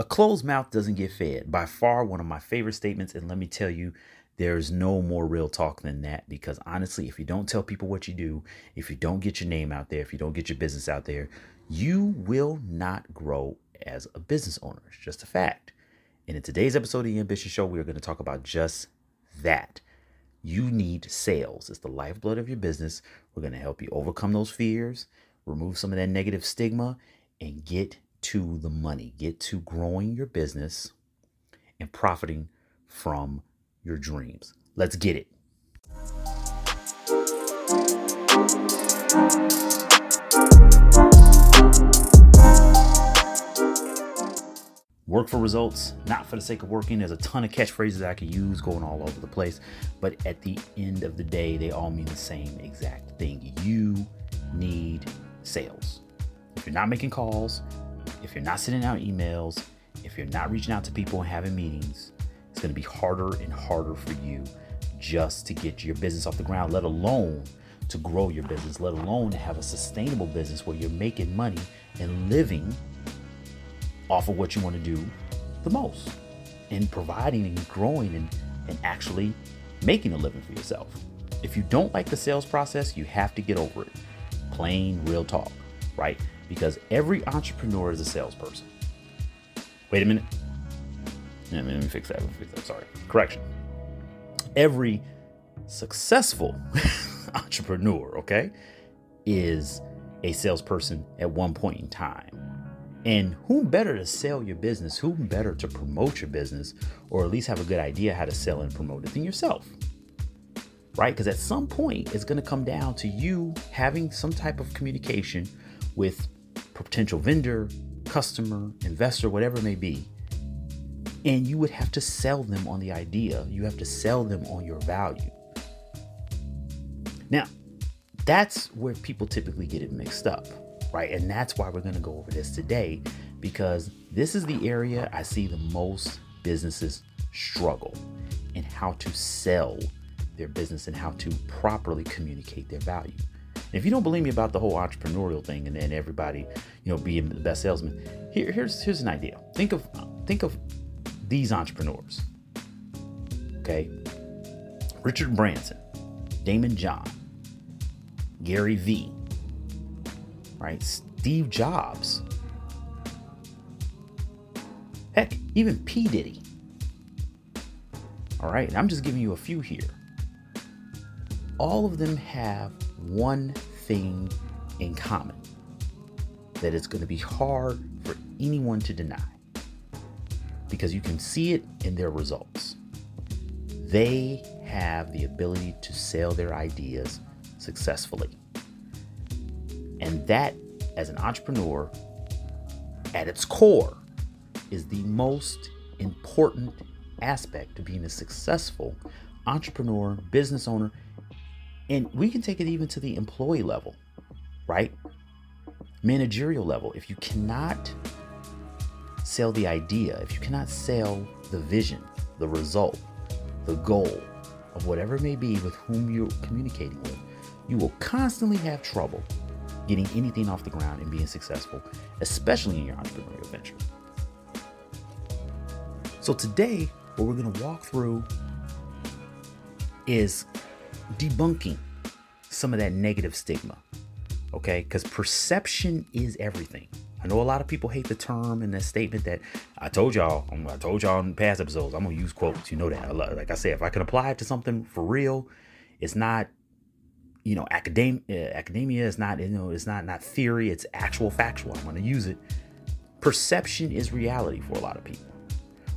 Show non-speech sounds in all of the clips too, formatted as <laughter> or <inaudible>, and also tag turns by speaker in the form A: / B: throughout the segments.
A: A closed mouth doesn't get fed. By far, one of my favorite statements. And let me tell you, there's no more real talk than that because honestly, if you don't tell people what you do, if you don't get your name out there, if you don't get your business out there, you will not grow as a business owner. It's just a fact. And in today's episode of the Ambition Show, we are going to talk about just that. You need sales. It's the lifeblood of your business. We're going to help you overcome those fears, remove some of that negative stigma, and get to the money. Get to growing your business and profiting from your dreams. Let's get it. Work for results, not for the sake of working. There's a ton of catchphrases I could use going all over the place, but at the end of the day, they all mean the same exact thing. You need sales. If you're not making calls, if you're not sending out emails, if you're not reaching out to people and having meetings, it's going to be harder and harder for you just to get your business off the ground, let alone to grow your business, let alone to have a sustainable business where you're making money and living off of what you want to do the most and providing and growing and, and actually making a living for yourself. If you don't like the sales process, you have to get over it. Plain real talk, right? Because every entrepreneur is a salesperson. Wait a minute. Let me, let me fix that. Let me fix that. Sorry. Correction. Every successful <laughs> entrepreneur, okay, is a salesperson at one point in time. And who better to sell your business? Who better to promote your business or at least have a good idea how to sell and promote it than yourself? Right? Because at some point, it's going to come down to you having some type of communication with potential vendor, customer, investor, whatever it may be. And you would have to sell them on the idea, you have to sell them on your value. Now, that's where people typically get it mixed up right? And that's why we're going to go over this today because this is the area I see the most businesses struggle in how to sell their business and how to properly communicate their value. And if you don't believe me about the whole entrepreneurial thing and then everybody, you know, being the best salesman, here, here's here's an idea. Think of think of these entrepreneurs. Okay. Richard Branson, Daymond John, Gary Vee, right? Steve Jobs. Heck, even P. Diddy. All right, I'm just giving you a few here. All of them have one thing in common that it's going to be hard for anyone to deny because you can see it in their results. They have the ability to sell their ideas successfully. And that, as an entrepreneur, at its core, is the most important aspect to being a successful entrepreneur, business owner. And we can take it even to the employee level, right? Managerial level. If you cannot sell the idea, if you cannot sell the vision, the result, the goal of whatever it may be with whom you're communicating with, you will constantly have trouble getting anything off the ground and being successful, especially in your entrepreneurial venture. So, today, what we're going to walk through is debunking some of that negative stigma, okay? Because perception is everything. I know a lot of people hate the term and the statement that I told y'all. I told y'all in past episodes. I'm gonna use quotes. You know that. Like I said, if I can apply it to something for real, it's not you know, academia, uh, academia is not, you know, it's not not theory, it's actual factual. I'm to use it. Perception is reality for a lot of people,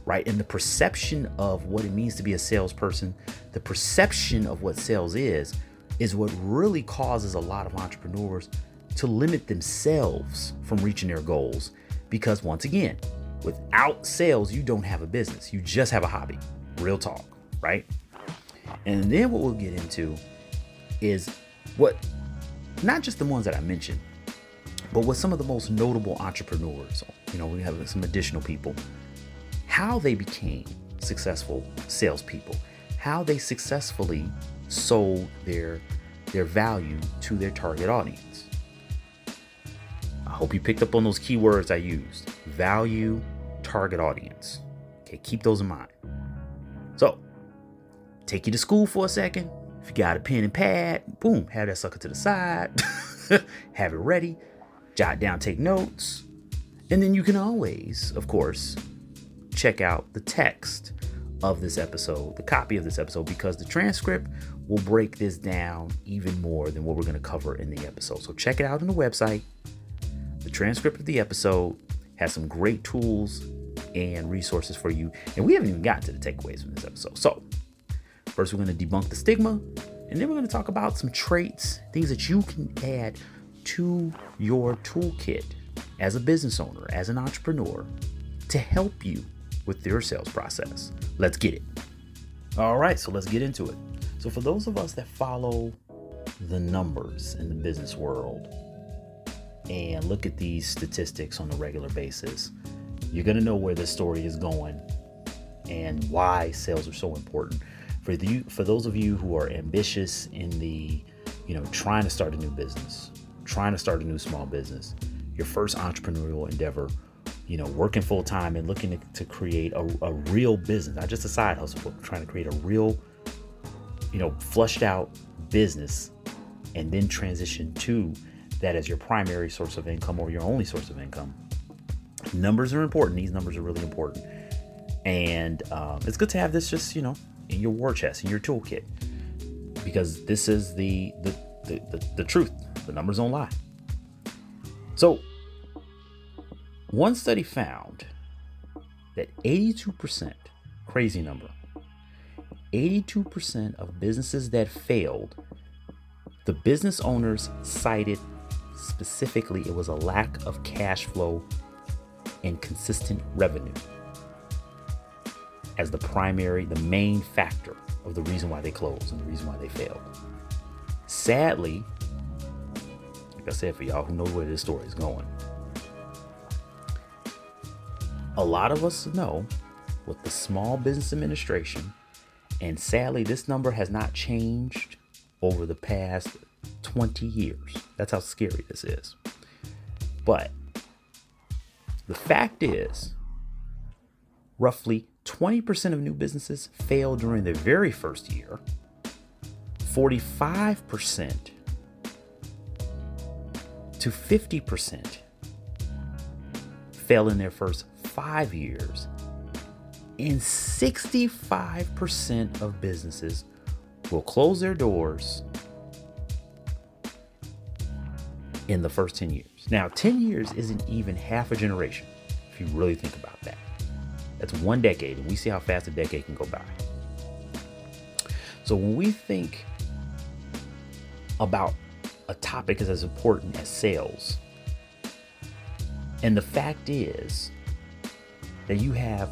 A: right? And the perception of what it means to be a salesperson, the perception of what sales is, is what really causes a lot of entrepreneurs to limit themselves from reaching their goals. Because once again, without sales, you don't have a business. You just have a hobby. Real talk, right? And then what we'll get into is what not just the ones that I mentioned, but what some of the most notable entrepreneurs, you know, we have some additional people, how they became successful salespeople, how they successfully sold their their value to their target audience. I hope you picked up on those keywords I used: value, target audience. Okay, keep those in mind. So, take you to school for a second. If you got a pen and pad, boom, have that sucker to the side, <laughs> have it ready, jot down, take notes, and then you can always, of course, check out the text of this episode, the copy of this episode, because the transcript will break this down even more than what we're going to cover in the episode. So check it out on the website. The transcript of the episode has some great tools and resources for you. And we haven't even gotten to the takeaways from this episode. So, first, we're going to debunk the stigma, and then we're going to talk about some traits, things that you can add to your toolkit as a business owner, as an entrepreneur, to help you with your sales process. Let's get it. All right, so let's get into it. So, for those of us that follow the numbers in the business world and look at these statistics on a regular basis, you're going to know where this story is going and why sales are so important. For the for those of you who are ambitious in the, you know, trying to start a new business, trying to start a new small business, your first entrepreneurial endeavor, you know, working full time and looking to, to create a, a, real business, not just a side hustle, but trying to create a real, you know, flushed out business and then transition to that as your primary source of income or your only source of income. Numbers are important. These numbers are really important. And um, it's good to have this just, you know, in your war chest, in your toolkit, because this is the, the, the, the, the truth. The numbers don't lie. So, one study found that 82%, crazy number, 82% of businesses that failed, the business owners cited specifically it was a lack of cash flow and consistent revenue as the primary, the main factor of the reason why they closed and the reason why they failed. Sadly, like I said, for y'all who know where this story is going, a lot of us know with the Small Business Administration, and sadly, this number has not changed over the past 20 years. That's how scary this is. But the fact is, roughly 20% of new businesses fail during their very first year, 45% to 50% fail in their first five years, and 65% of businesses will close their doors in the first 10 years. Now, 10 years isn't even half a generation if you really think about that. That's one decade, and we see how fast a decade can go by. So, when we think about a topic as important as sales, and the fact is that you have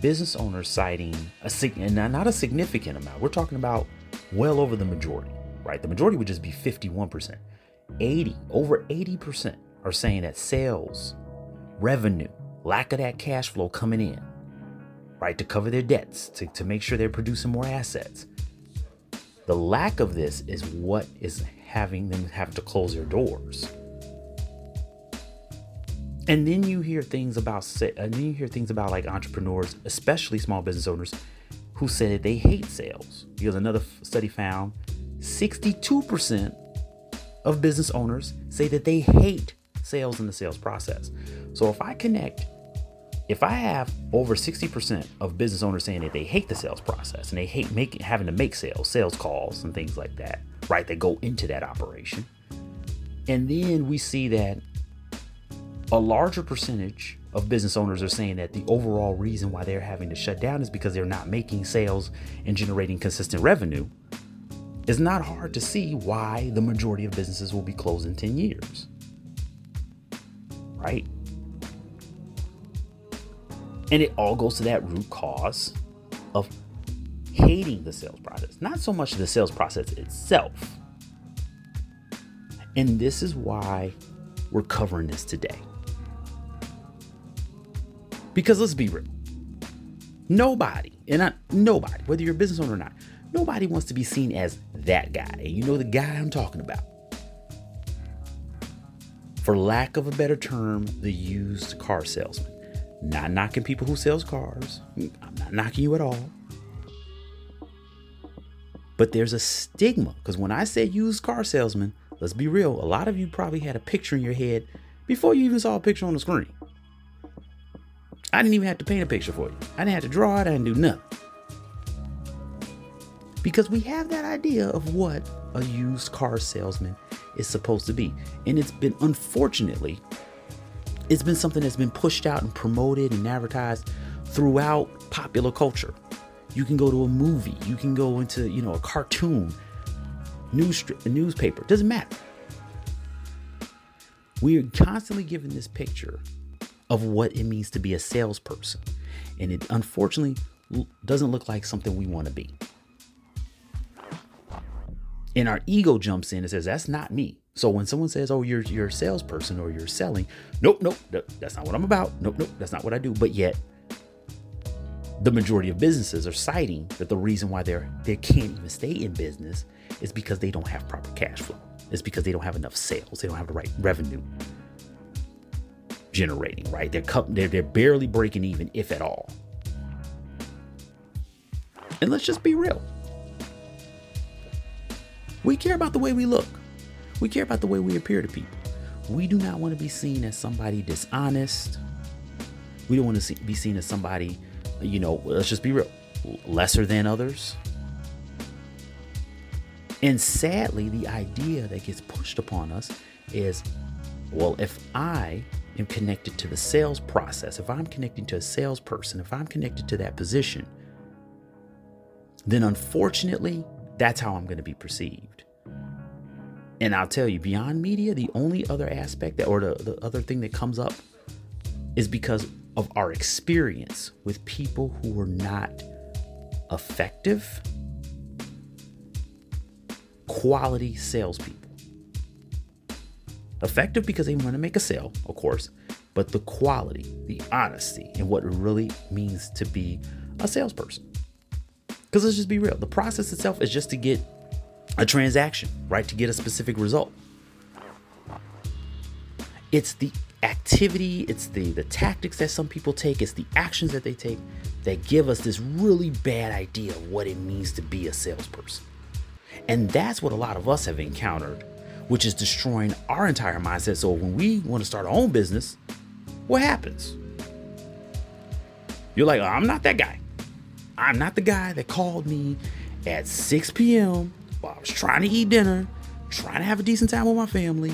A: business owners citing a and not a significant amount. We're talking about well over the majority, right? The majority would just be 51%. 80, over 80% are saying that sales, revenue, lack of that cash flow coming in, right, to cover their debts, to, to make sure they're producing more assets. The lack of this is what is having them have to close their doors and then you hear things about and then you hear things about like entrepreneurs especially small business owners who say that they hate sales. Because another study found 62% of business owners say that they hate sales in the sales process. So if i connect if i have over 60% of business owners saying that they hate the sales process and they hate making having to make sales sales calls and things like that right They go into that operation. And then we see that a larger percentage of business owners are saying that the overall reason why they're having to shut down is because they're not making sales and generating consistent revenue. It's not hard to see why the majority of businesses will be closed in 10 years. Right? And it all goes to that root cause of hating the sales process, not so much the sales process itself. And this is why we're covering this today. Because let's be real. Nobody, and I, nobody, whether you're a business owner or not, nobody wants to be seen as that guy. And you know the guy I'm talking about. For lack of a better term, the used car salesman. Not knocking people who sells cars. I'm not knocking you at all. But there's a stigma because when I say used car salesman, let's be real, a lot of you probably had a picture in your head before you even saw a picture on the screen. I didn't even have to paint a picture for you. I didn't have to draw it, I didn't do nothing. Because we have that idea of what a used car salesman is supposed to be. And it's been, unfortunately, it's been something that's been pushed out and promoted and advertised throughout popular culture. You can go to a movie, you can go into, you know, a cartoon, news newspaper, doesn't matter. We are constantly given this picture of what it means to be a salesperson. And it unfortunately doesn't look like something we want to be. And our ego jumps in and says, That's not me. So when someone says, "Oh, you're you're a salesperson or you're selling," nope, nope, that's not what I'm about. Nope, nope, that's not what I do. But yet, the majority of businesses are citing that the reason why they're they can't even stay in business is because they don't have proper cash flow. It's because they don't have enough sales. They don't have the right revenue generating. Right? They're they're they're barely breaking even, if at all. And let's just be real. We care about the way we look. We care about the way we appear to people. We do not want to be seen as somebody dishonest. We don't want to see, be seen as somebody, you know, let's just be real, lesser than others. And sadly, the idea that gets pushed upon us is well, if I am connected to the sales process, if I'm connected to a salesperson, if I'm connected to that position, then unfortunately, that's how I'm going to be perceived. And I'll tell you, beyond media, the only other aspect that, or the, the other thing that comes up is because of our experience with people who were not effective, quality salespeople. Effective because they want to make a sale, of course, but the quality, the honesty, and what it really means to be a salesperson. Because let's just be real the process itself is just to get a transaction, right? To get a specific result. It's the activity, it's the the tactics that some people take, it's the actions that they take that give us this really bad idea of what it means to be a salesperson. And that's what a lot of us have encountered, which is destroying our entire mindset. So when we want to start our own business, what happens? You're like, oh, I'm not that guy. I'm not the guy that called me at 6 p.m while I was trying to eat dinner, trying to have a decent time with my family,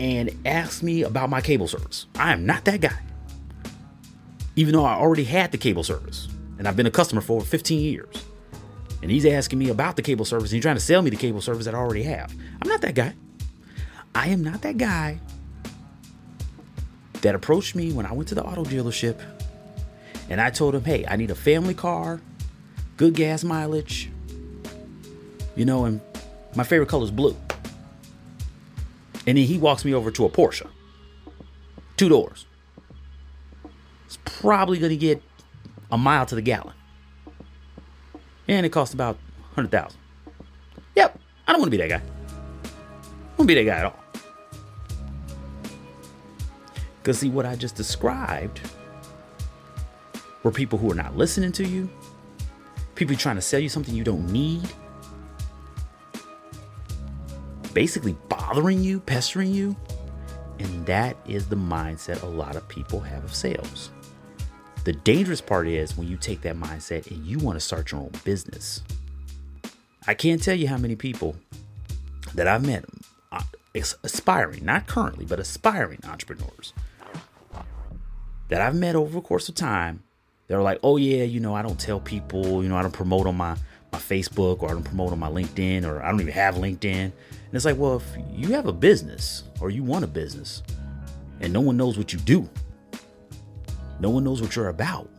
A: and asked me about my cable service. I am not that guy. Even though I already had the cable service and I've been a customer for 15 years. And he's asking me about the cable service and he's trying to sell me the cable service that I already have. I'm not that guy. I am not that guy that approached me when I went to the auto dealership and I told him, hey, I need a family car, good gas mileage, you know, and my favorite color is blue. And then he walks me over to a Porsche, two doors. It's probably going to get a mile to the gallon. And it costs about 100000 Yep, I don't want to be that guy. I don't be that guy at all. Because, see, what I just described were people who are not listening to you, people trying to sell you something you don't need basically bothering you, pestering you. And that is the mindset a lot of people have of sales. The dangerous part is when you take that mindset and you want to start your own business. I can't tell you how many people that I've met, aspiring, not currently, but aspiring entrepreneurs that I've met over the course of time. They're like, oh, yeah, you know, I don't tell people, you know, I don't promote on my, my Facebook or I don't promote on my LinkedIn or I don't even have LinkedIn. And it's like, well, if you have a business or you want a business and no one knows what you do, no one knows what you're about,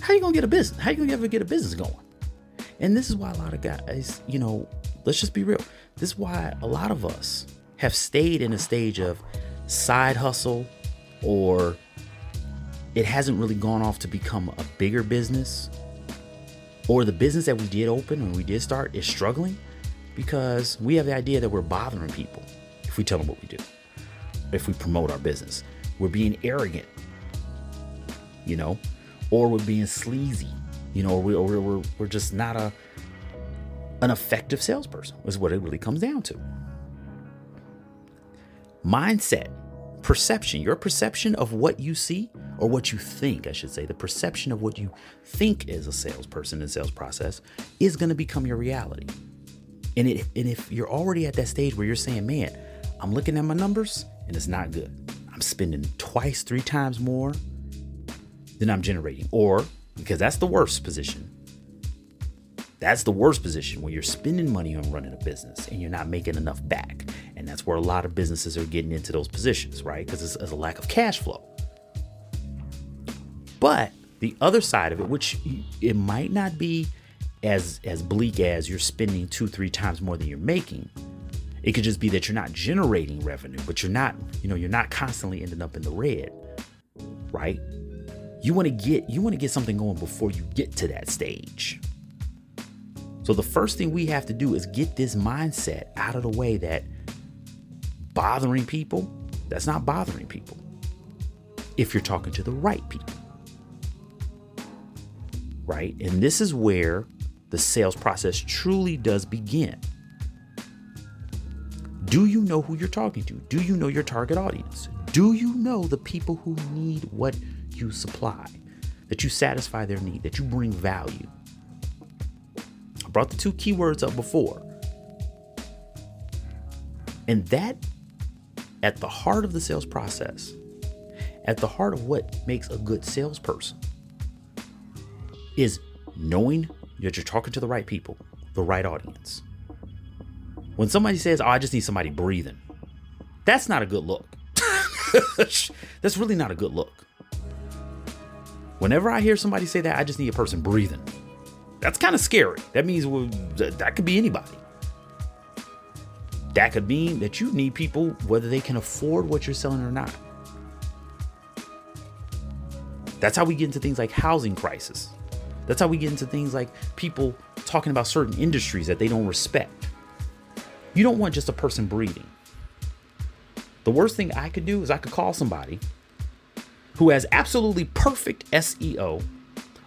A: how you gonna get a business? How you gonna ever get a business going? And this is why a lot of guys, you know, let's just be real. This is why a lot of us have stayed in a stage of side hustle or it hasn't really gone off to become a bigger business or the business that we did open when we did start is struggling because we have the idea that we're bothering people if we tell them what we do, if we promote our business. We're being arrogant you know, or we're being sleazy, you know, or we, or we're, we're just not a an effective salesperson. Is what it really comes down to. Mindset, perception, your perception of what you see or what you think, I should say, the perception of what you think is a salesperson in sales process is going to become your reality. And, it, and if you're already at that stage where you're saying, man, I'm looking at my numbers and it's not good. I'm spending twice, three times more than I'm generating. Or because that's the worst position. That's the worst position when you're spending money on running a business and you're not making enough back. And that's where a lot of businesses are getting into those positions, right? Because it's, a lack of cash flow. But the other side of it, which it might not be as as bleak as you're spending two, three times more than you're making. It could just be that you're not generating revenue, but you're not, you know, you're not constantly ending up in the red, right? You want to get you want to get something going before you get to that stage. So the first thing we have to do is get this mindset out of the way that bothering people, that's not bothering people. If you're talking to the right people right? And this is where the sales process truly does begin. Do you know who you're talking to? Do you know your target audience? Do you know the people who need what you supply? That you satisfy their need, that you bring value? Brought the two keywords up before. And that, at the heart of the sales process, at the heart of what makes a good salesperson, is knowing that you're talking to the right people, the right audience. When somebody says, Oh, I just need somebody breathing, that's not a good look. <laughs> that's really not a good look. Whenever I hear somebody say that, I just need a person breathing. That's kind of scary. That means well, that could be anybody. That could mean that you need people whether they can afford what you're selling or not. That's how we get into things like housing crisis. That's how we get into things like people talking about certain industries that they don't respect. You don't want just a person breathing. The worst thing I could do is I could call somebody who has absolutely perfect SEO,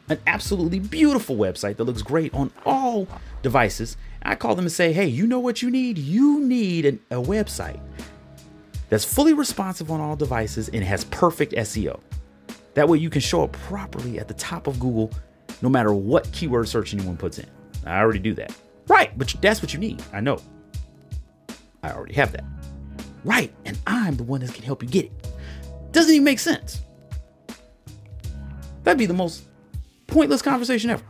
A: an absolutely beautiful website that looks great on all devices. I call them and say, hey, you know what you need? You need an, a website that's fully responsive on all devices and has perfect SEO. That way you can show up properly at the top of Google no matter what keyword search anyone puts in. I already do that. Right, but that's what you need. I know. I already have that. Right, and I'm the one that can help you get it. Doesn't even make sense. That'd be the most pointless conversation ever.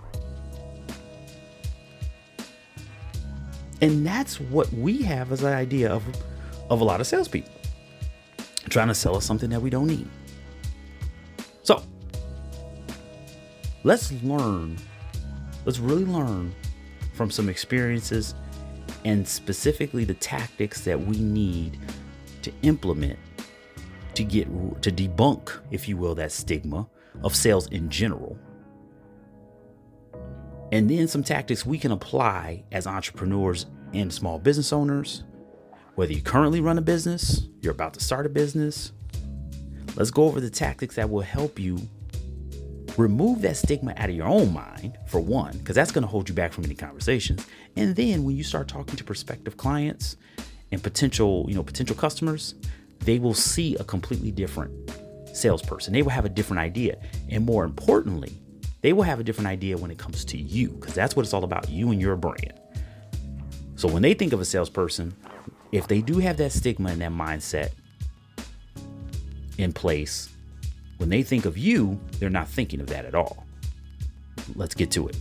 A: And that's what we have as an idea of, of a lot of salespeople trying to sell us something that we don't need. So, let's learn, let's really learn from some experiences and specifically the tactics that we need to implement to get to debunk, if you will, that stigma of sales in general. And then some tactics we can apply as entrepreneurs and small business owners, whether you currently run a business, you're about to start a business. Let's go over the tactics that will help you remove that stigma out of your own mind, for one, because that's going to hold you back from any conversations. And then when you start talking to prospective clients and potential, you know, potential customers, they will see a completely different salesperson. They will have a different idea. And more importantly, they will have a different idea when it comes to you, because that's what it's all about you and your brand. So when they think of a salesperson, if they do have that stigma and that mindset in place, when they think of you, they're not thinking of that at all. Let's get to it.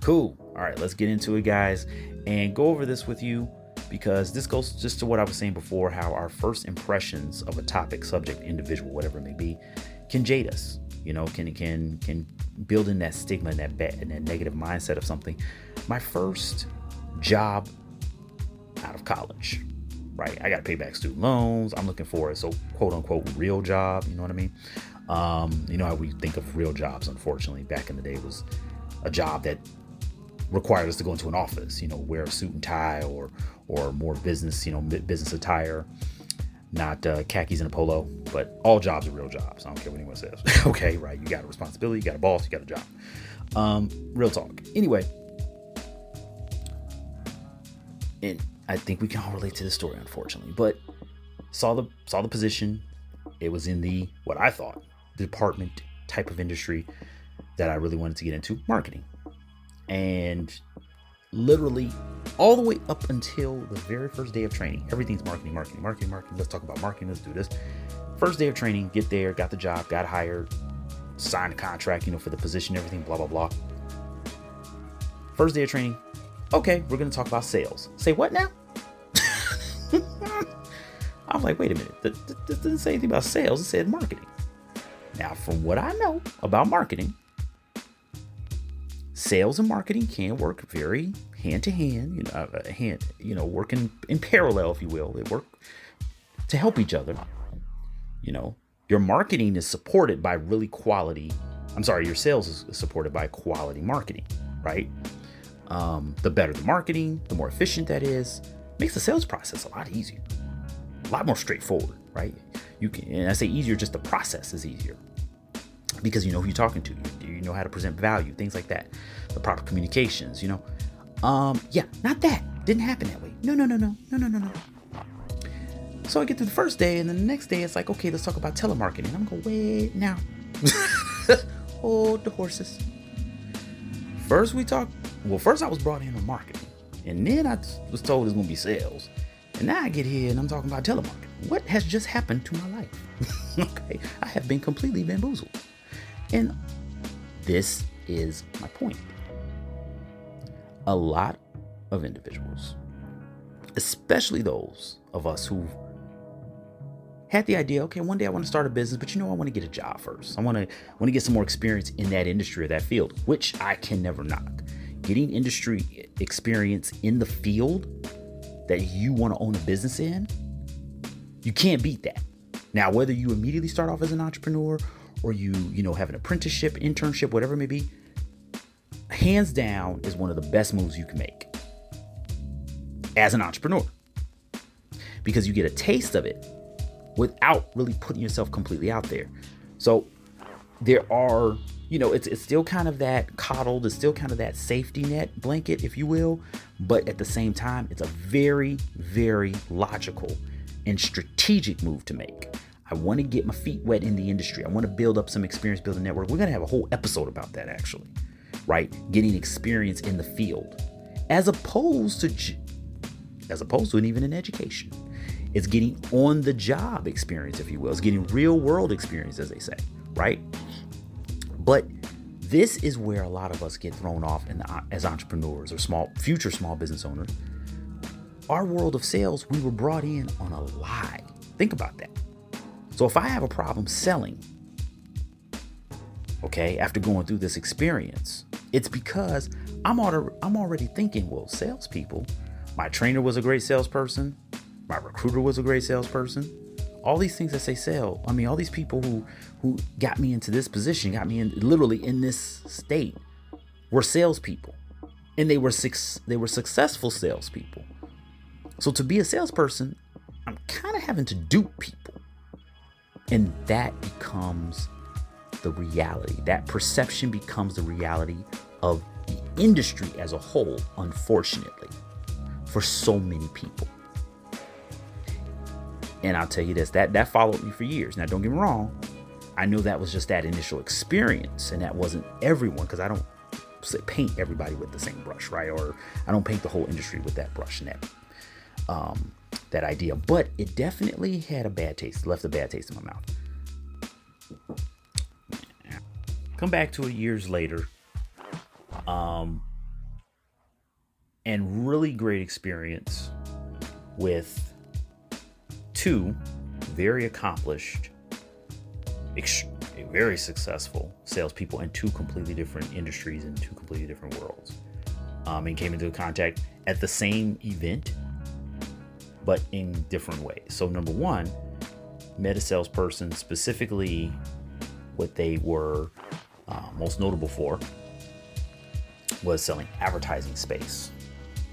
A: Cool. All right, let's get into it, guys, and go over this with you because this goes just to what I was saying before how our first impressions of a topic, subject, individual, whatever it may be, can jade us. You know, can can can build in that stigma and that bad and that negative mindset of something. My first job out of college right? I got to pay back student loans. I'm looking for a so quote unquote real job. You know what I mean? Um, you know how we think of real jobs. Unfortunately, back in the day was a job that required us to go into an office. You know, wear a suit and tie or or more business. You know, business attire. Not uh, khakis and a polo, but all jobs are real jobs. I don't care what anyone says. <laughs> okay, right? You got a responsibility, you got a boss, you got a job. Um, real talk. Anyway, and I think we can all relate to this story, unfortunately. But saw the saw the position. It was in the what I thought department type of industry that I really wanted to get into, marketing. And literally all the way up until the very first day of training, everything's marketing, marketing, marketing, marketing. Let's talk about marketing. Let's do this. First day of training, get there, got the job, got hired, signed a contract, you know, for the position, everything, blah, blah, blah. First day of training, okay, we're going to talk about sales. Say what now? <laughs> I'm like, wait a minute. This doesn't say anything about sales. It said marketing. Now, from what I know about marketing, sales and marketing can work very hand to hand, you know, uh, hand, you know, working in parallel, if you will. They work to help each other. You know, your marketing is supported by really quality. I'm sorry, your sales is supported by quality marketing, right? Um, the better the marketing, the more efficient that is, makes the sales process a lot easier, a lot more straightforward, right? You can, and I say easier, just the process is easier because you know who you're talking to, you know how to present value, things like that, the proper communications, you know. Um, yeah, not that. Didn't happen that way. No, no, no, no, no, no, no, no. So I get to the first day, and then the next day it's like, okay, let's talk about telemarketing. I'm going, wait now. <laughs> Hold the horses. First we talk. Well, first I was brought in on marketing, and then I was told it's gonna be sales, and now I get here and I'm talking about telemarketing. What has just happened to my life? <laughs> okay, I have been completely bamboozled. And this is my point. A lot of individuals, especially those of us who had the idea, okay, one day I want to start a business, but you know, I want to get a job first. I want to want to get some more experience in that industry or that field, which I can never knock. Getting industry experience in the field that you want to own a business in, you can't beat that. Now, whether you immediately start off as an entrepreneur or you, you know, have an apprenticeship, internship, whatever it may be, hands down is one of the best moves you can make as an entrepreneur. Because you get a taste of it without really putting yourself completely out there. So there are, you know, it's it's still kind of that coddled, it's still kind of that safety net blanket, if you will, but at the same time, it's a very, very logical and strategic move to make. I want to get my feet wet in the industry. I want to build up some experience building network. We're going to have a whole episode about that actually, right? Getting experience in the field as opposed to as opposed to even in education. It's getting on the job experience, if you will. It's getting real world experience, as they say, right? But this is where a lot of us get thrown off the, as entrepreneurs or small future small business owners. Our world of sales, we were brought in on a lie. Think about that. So if I have a problem selling, okay, after going through this experience, it's because I'm already I'm already thinking, well, salespeople. My trainer was a great salesperson. My recruiter was a great salesperson. All these things that say sell, I mean, all these people who who got me into this position, got me in literally in this state, were salespeople, and they were six they were successful salespeople. So to be a salesperson, I'm kind of having to dupe people. And that becomes the reality. That perception becomes the reality of the industry as a whole, unfortunately, for so many people. And I'll tell you this, that that followed me for years. Now don't get me wrong, I knew that was just that initial experience, and that wasn't everyone, because I don't paint everybody with the same brush, right? Or I don't paint the whole industry with that brush that um, that idea, but it definitely had a bad taste, left a bad taste in my mouth. Come back to it years later, um, and really great experience with two very accomplished, ex- very successful salespeople in two completely different industries and two completely different worlds. Um, and came into contact at the same event but in different ways. So, number one, met a salesperson specifically what they were uh, most notable for was selling advertising space,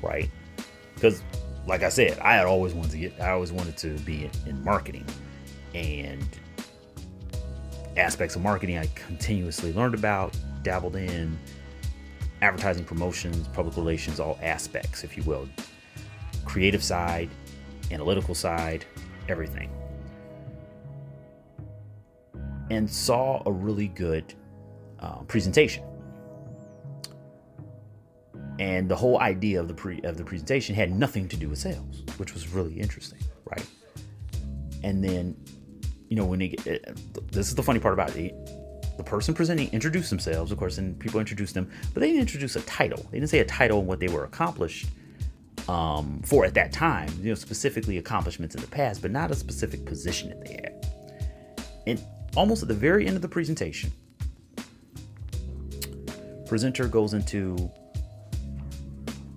A: right? Because like I said, I had always wanted to get, I always wanted to be in, in marketing and aspects of marketing I continuously learned about, dabbled in, advertising, promotions, public relations, all aspects, if you will. Creative side, analytical side, everything. And saw a really good uh, presentation. And the whole idea of the pre of the presentation had nothing to do with sales, which was really interesting, right? And then, you know, when they get, uh, this is the funny part about it the person presenting introduced themselves, of course, and people introduced them, but they didn't introduce a title. They didn't say a title and what they were accomplished um, for at that time, you know, specifically accomplishments in the past, but not a specific position that they had. And almost at the very end of the presentation, presenter goes into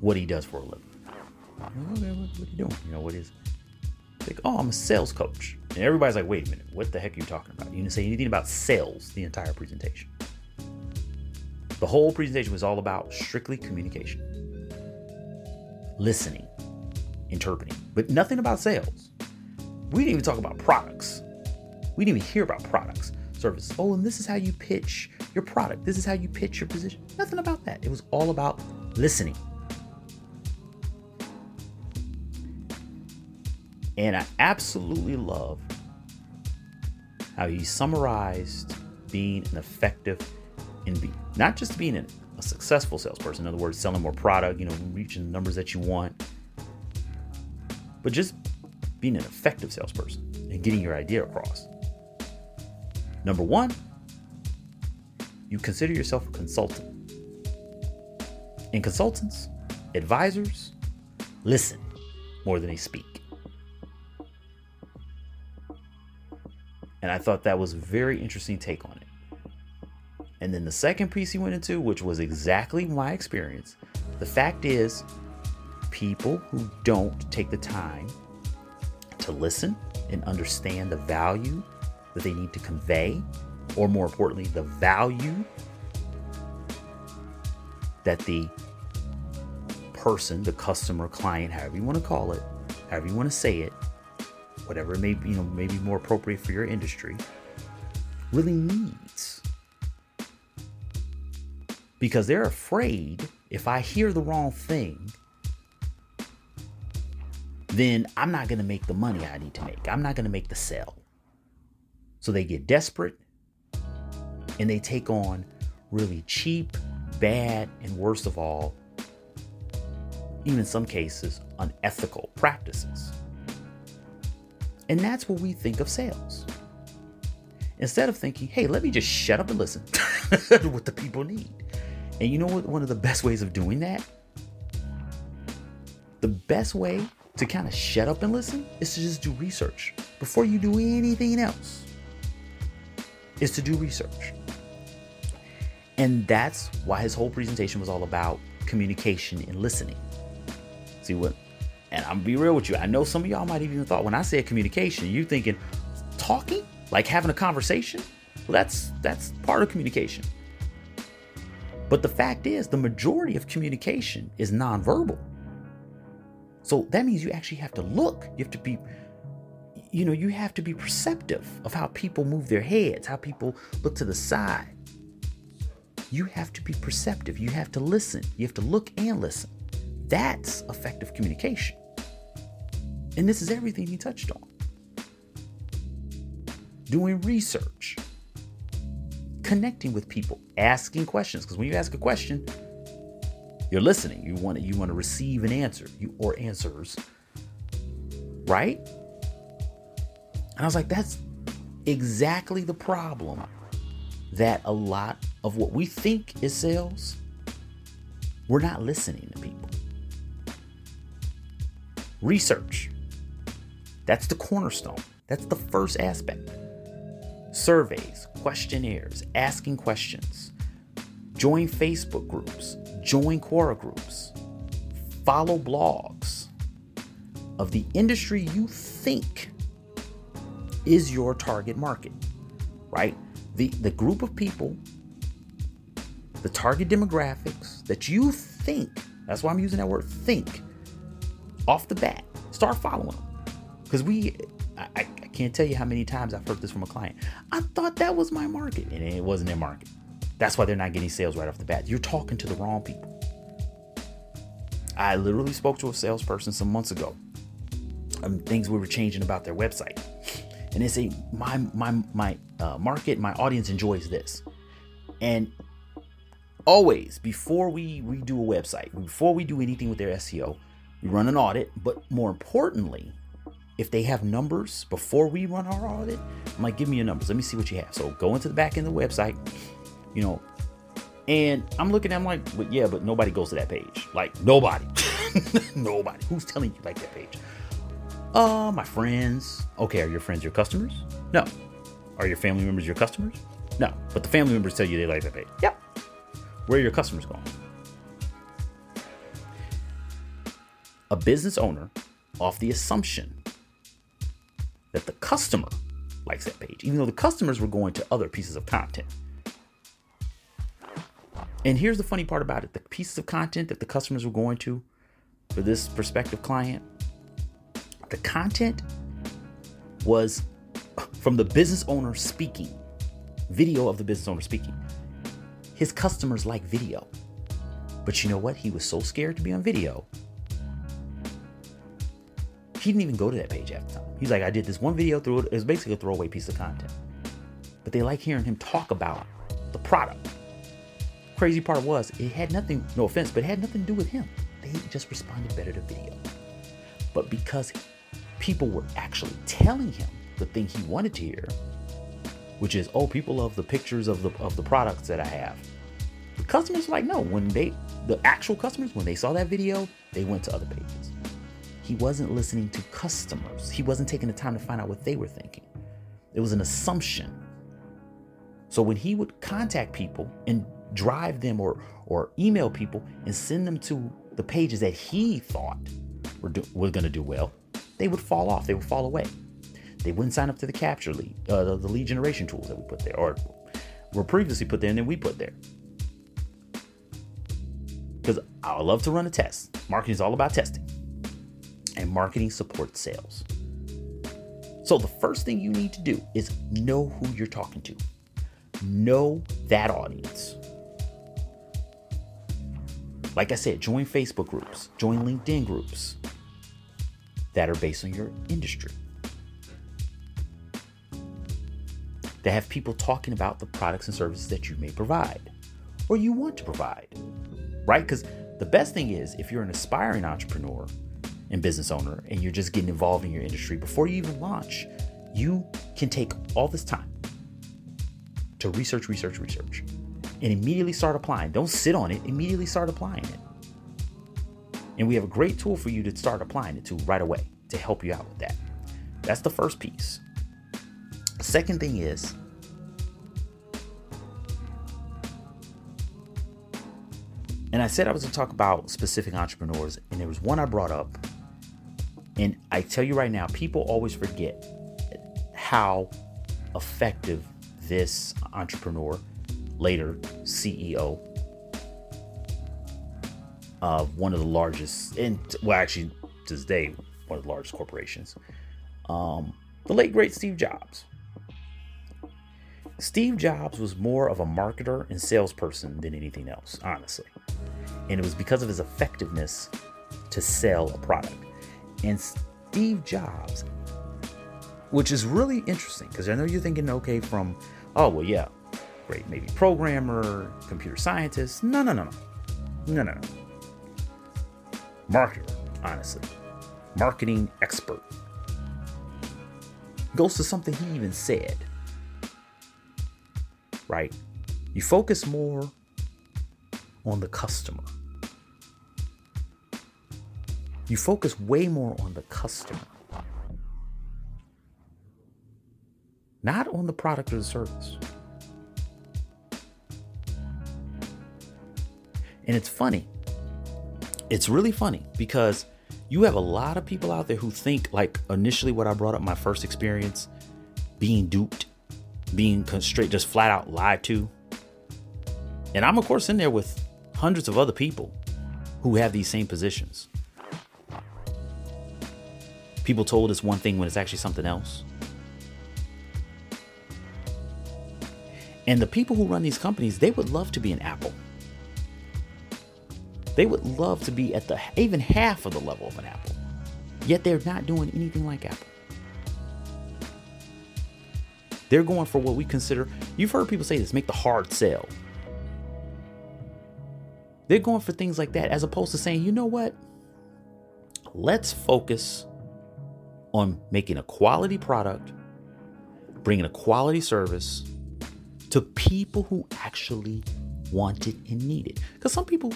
A: what he does for a living. What are you doing? You know, what is like, oh, I'm a sales coach. And everybody's like, wait a minute, what the heck are you talking about? You didn't say anything about sales the entire presentation. The whole presentation was all about strictly communication, listening, interpreting, but nothing about sales. We didn't even talk about products. We didn't even hear about products, services. Oh, and this is how you pitch your product. This is how you pitch your position. Nothing about that. It was all about listening. And I absolutely love how he summarized being an effective in be not just being a, a successful salesperson, in other words, selling more product, you know, reaching the numbers that you want, but just being an effective salesperson and getting your idea across. Number one, you consider yourself a consultant. And consultants, advisors, listen more than they speak. And I thought that was a very interesting take on it. And then the second piece he went into, which was exactly my experience, the fact is, people who don't take the time to listen and understand the value that they need to convey, or more importantly, the value that the person, the customer, client, however you want to call it, however you want to say it, whatever may be, you know, maybe more appropriate for your industry, really needs. Because they're afraid if I hear the wrong thing, then I'm not going to make the money I need to make. I'm not going to make the sale. So they get desperate and they take on really cheap, bad, and worst of all, even in some cases, unethical practices. And that's what we think of sales. Instead of thinking, hey, let me just shut up and listen <laughs> to what the people need. And you know what? One of the best ways of doing that? The best way to kind of shut up and listen is to just do research before you do anything else. Is to do research. And that's why his whole presentation was all about communication and listening. See what I'm be real with you. I know some of y'all might even thought when I said communication, you're thinking talking, like having a conversation. Well, that's that's part of communication. But the fact is, the majority of communication is nonverbal. So that means you actually have to look. You have to be, you know, you have to be perceptive of how people move their heads, how people look to the side. You have to be perceptive. You have to listen. You have to look and listen. That's effective communication. And this is everything he touched on doing research, connecting with people, asking questions. Because when you ask a question, you're listening. You want to you want to receive an answer, you or answers, right? And I was like, that's exactly the problem that a lot of what we think is sales, we're not listening to people. Research. That's the cornerstone. That's the first aspect. Surveys, questionnaires, asking questions. Join Facebook groups, join Quora groups, follow blogs of the industry you think is your target market, right? The, the group of people, the target demographics that you think, that's why I'm using that word think, off the bat. Start following them. Because we, I, I can't tell you how many times I've heard this from a client. I thought that was my market, and it wasn't their market. That's why they're not getting sales right off the bat. You're talking to the wrong people. I literally spoke to a salesperson some months ago. Um, things we were changing about their website, and they say my my my uh, market, my audience enjoys this, and always before we redo a website, before we do anything with their SEO, we run an audit. But more importantly, if they have numbers before we run our audit, I'm like, give me your numbers. Let me see what you have. So go into the back end of the website, you know, and I'm looking at, I'm like, but yeah, but nobody goes to that page. Like nobody, <laughs> nobody. Who's telling you like that page? Uh, my friends. Okay, are your friends your customers? No. Are your family members your customers? No. But the family members tell you they like that page. Yep. Where are your customers going? A business owner, off the assumption that the customer likes that page, even though the customers were going to other pieces of content. And here's the funny part about it the pieces of content that the customers were going to for this prospective client, the content was from the business owner speaking, video of the business owner speaking. His customers like video. But you know what? He was so scared to be on video. He didn't even go to that page after time. He's like, I did this one video through it. It was basically a throwaway piece of content. But they like hearing him talk about the product crazy part was it had nothing, no offense, but it had nothing to do with him. They just responded better to video. But because people were actually telling him the thing he wanted to hear, which is, oh, people love the pictures of the of the products that I have. The customers like, no, when they the actual customers, when they saw that video, they went to other pages. He wasn't listening to customers. He wasn't taking the time to find out what they were thinking. It was an assumption. So when he would contact people and drive them or or email people and send them to the pages that he thought were do, were going to do well, they would fall off. They would fall away. They wouldn't sign up to the capture lead, uh, the, the lead generation tools that we put there, or were previously put there and then we put there. Because I would love to run a test. Marketing is all about testing, and marketing supports sales. So the first thing you need to do is know who you're talking to. Know that audience. Like I said, join Facebook groups, join LinkedIn groups that are based on your industry. That have people talking about the products and services that you may provide or you want to provide, right? Because the best thing is if you're an aspiring entrepreneur and business owner and you're just getting involved in your industry before you even launch, you can take all this time to research, research, research and immediately start applying. Don't sit on it, immediately start applying it. And we have a great tool for you to start applying it to right away to help you out with that. That's the first piece. Second thing is, and I said I was going to talk about specific entrepreneurs, and there was one I brought up. And I tell you right now, people always forget how effective this entrepreneur later CEO of one of the largest, and well, actually to this day, one of the largest corporations. Um, the late great Steve Jobs. Steve Jobs was more of a marketer and salesperson than anything else, honestly. And it was because of his effectiveness to sell a product. And Steve Jobs, which is really interesting because I know you're thinking, okay, from, oh, well, yeah, great, maybe programmer, computer scientist. No, no, no, no. No, no, no. Marketer, honestly. Marketing expert. Goes to something he even said. Right? You focus more on the customer. You focus way more on the customer, not on the product or the service. And it's funny. It's really funny because you have a lot of people out there who think, like initially, what I brought up my first experience being duped, being straight, just flat out lied to. And I'm, of course, in there with hundreds of other people who have these same positions. People told us one thing when it's actually something else. And the people who run these companies, they would love to be an Apple. They would love to be at the even half of the level of an Apple. Yet they're not doing anything like Apple. They're going for what we consider, you've heard people say this, make the hard sell. They're going for things like that as opposed to saying, you know what? Let's focus on making a quality product, bringing a quality service to people who actually want it and need it. Because some people,